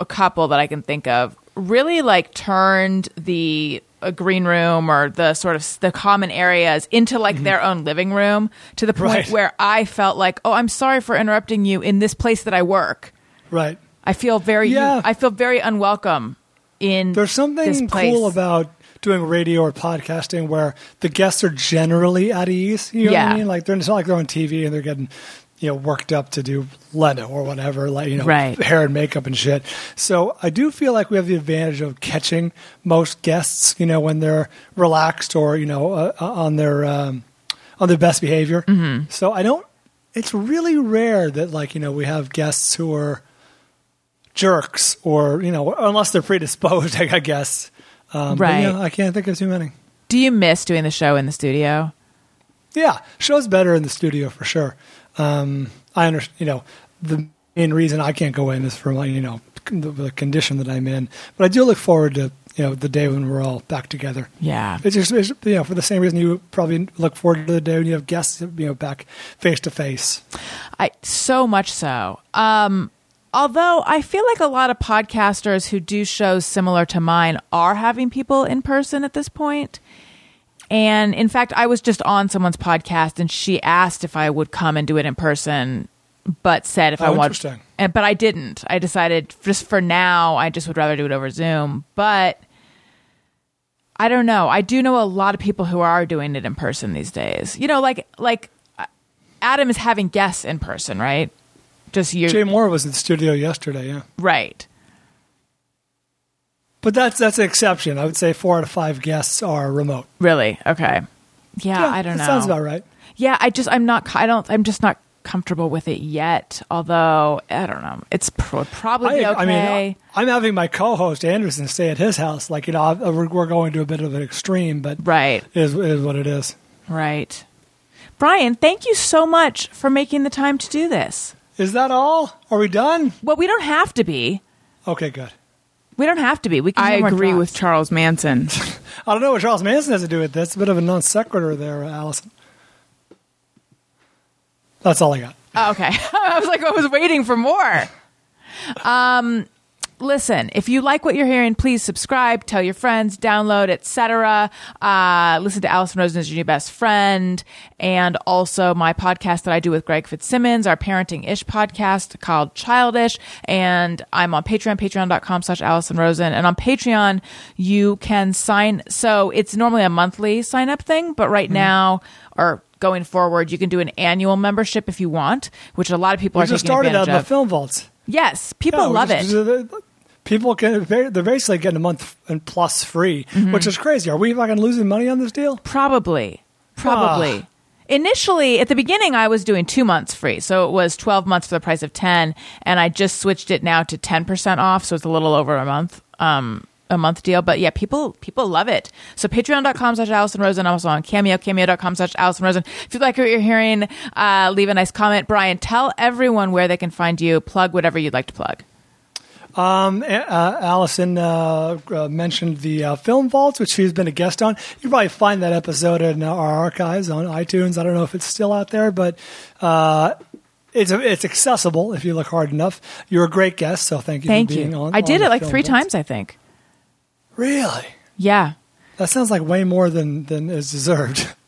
a couple that I can think of. Really, like turned the a green room or the sort of the common areas into like their own living room to the point Mm-hmm. Right. where I felt like, oh, I'm sorry for interrupting you in this place that I work. Right. I feel very, Yeah. I feel very unwelcome in. There's something cool about doing radio or podcasting where the guests are generally at ease. You know what I mean? Like they're it's not like they're on TV and they're getting you know worked up to do Leno or whatever, like you know, Right. hair and makeup and shit. So I do feel like we have the advantage of catching most guests, you know, when they're relaxed or you know uh, on their um, on their best behavior. Mm-hmm. So I don't. It's really rare that like you know we have guests who are jerks or you know unless they're predisposed i guess um, but, Right. you know, i can't think of too many Do you miss doing the show in the studio? yeah show's better in the studio for sure um, i understand you know the main reason i can't go in is for my you know the, the condition that i'm in but i do look forward to you know the day when we're all back together Yeah. it's just it's, you know for the same reason you probably look forward to the day when you have guests you know back face to face I so much so. Um, although I feel like a lot of podcasters who do shows similar to mine are having people in person at this point. And in fact, I was just on someone's podcast and she asked if I would come and do it in person, but said if I Oh, want. interesting. And, but I didn't. I decided just for now, I just would rather do it over Zoom. But I don't know. I do know a lot of people who are doing it in person these days. You know, like like uh, Adam is having guests in person, right? Just you, Jay Mohr was in the studio yesterday yeah right? But that's that's an exception. I would say four out of five guests are remote. Really? Okay. Yeah, I don't know. Sounds about right. Yeah, I just I'm not. I don't. I'm just not comfortable with it yet. Although I don't know, it's pro- probably I, okay. I mean, uh, I'm having my co-host Anderson stay at his house. Like you know, uh, we're, we're going to a bit of an extreme, but right, is, is what it is. right. Bryan, thank you so much for making the time to do this. Is that all? Are we done? Well, we don't have to be. Okay, good. We don't have to be. We can. I do more agree with Charles Manson. I don't know what Charles Manson has to do with this. A bit of a non sequitur there, Allison. That's all I got. Oh, okay. I was like, I was waiting for more. Um, listen, if you like what you're hearing, please subscribe, tell your friends, download, etc. Uh, listen to Allison Rosen as your new best friend, and also my podcast that I do with Greg Fitzsimmons, our parenting ish podcast called Childish. And I'm on Patreon, patreon.com slash Allison Rosen. And on Patreon, you can sign. So it's normally a monthly sign up thing, but right now, or going forward, you can do an annual membership if you want, which a lot of people We are just taking started advantage out in the of. film vaults. Yes, people Yeah, love just- it. People can they're basically getting a month and plus free, Mm-hmm. which is crazy. Are we fucking losing money on this deal? Probably. Probably. Initially, at the beginning, I was doing two months free. So it was 12 months for the price of 10. And I just switched it now to 10% off. So it's a little over a month. Um, a month deal, but yeah, people people love it. So patreon.com slash Allison Rosen. I'm also on Cameo, cameo.com slash Allison Rosen. If you like what you're hearing, uh, leave a nice comment. Bryan, tell everyone where they can find you. Plug whatever you'd like to plug. Uh, Allison uh, uh, mentioned the uh, Film Vaults, which she's been a guest on. You can probably find that episode in our archives on iTunes. I don't know if it's still out there, but uh, it's it's accessible if you look hard enough. You're a great guest, so thank you Thank for being you. on. I did it like three Vaults. times, I think. Really? Yeah. That sounds like way more than than is deserved.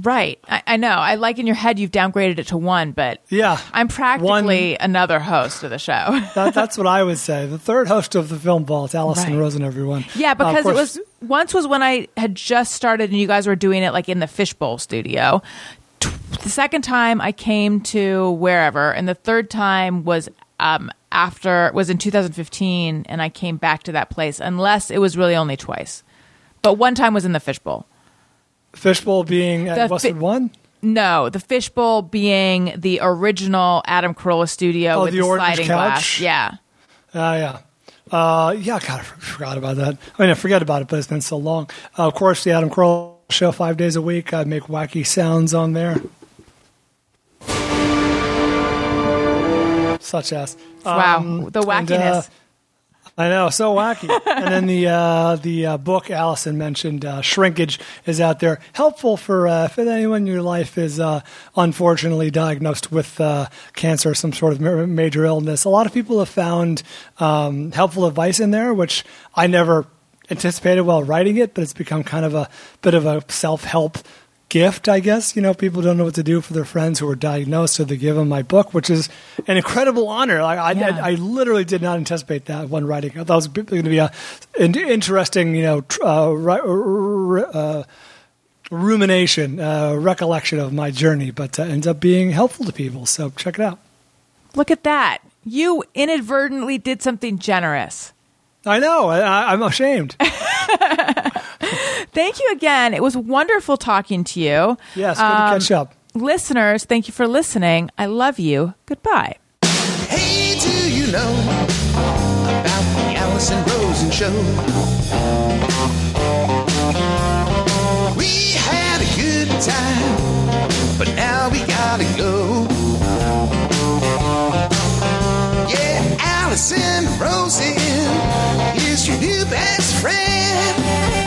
Right. I, I know. I like in your head you've downgraded it to one, but Yeah. I'm practically another host of the show. That, that's what I would say. The third host of the Film Vault, Allison Right. Rosen, everyone. yeah, Uh, because it was once was when I had just started and you guys were doing it like in the fishbowl studio. The second time I came to wherever, and the third time was um, after was in 2015, and I came back to that place. Unless it was really only twice, but one time was in the fishbowl. Fishbowl being at The Westwood fi- One. No, the fishbowl being the original Adam Carolla studio Oh, with the the, sliding couch? glass. Yeah. Ah, yeah. Uh, yeah, God, I forgot about that. I mean, I forget about it, but it's been so long. Uh, of course, the Adam Carolla show five days a week. I make wacky sounds on there. Such as. Wow, Um, the and, uh, wackiness. I know, so wacky. and then the uh, the uh, book Allison mentioned, uh, Shrinkage, is out there. Helpful for uh, if anyone in your life is uh, unfortunately diagnosed with uh, cancer or some sort of ma- major illness. A lot of people have found um, helpful advice in there, which I never anticipated while writing it, but it's become kind of a bit of a self help gift, I guess. You know, people don't know what to do for their friends who are diagnosed, so they give them my book, which is an incredible honor. Like, I, Yeah. I, I literally did not anticipate that when writing. I thought it was going to be a an interesting, you know, tr- uh, ri- r- uh, rumination, uh, recollection of my journey, but uh, ends up being helpful to people. So check it out. Look at that. You inadvertently did something generous. I know. I- I'm ashamed. thank you again. It was wonderful talking to you. Yes, good um, to catch up. Listeners, thank you for listening. I love you. Goodbye. Hey, do you know about the Allison Rosen show? We had a good time, but now we gotta go. Yeah, Allison Rosen is your new best friend.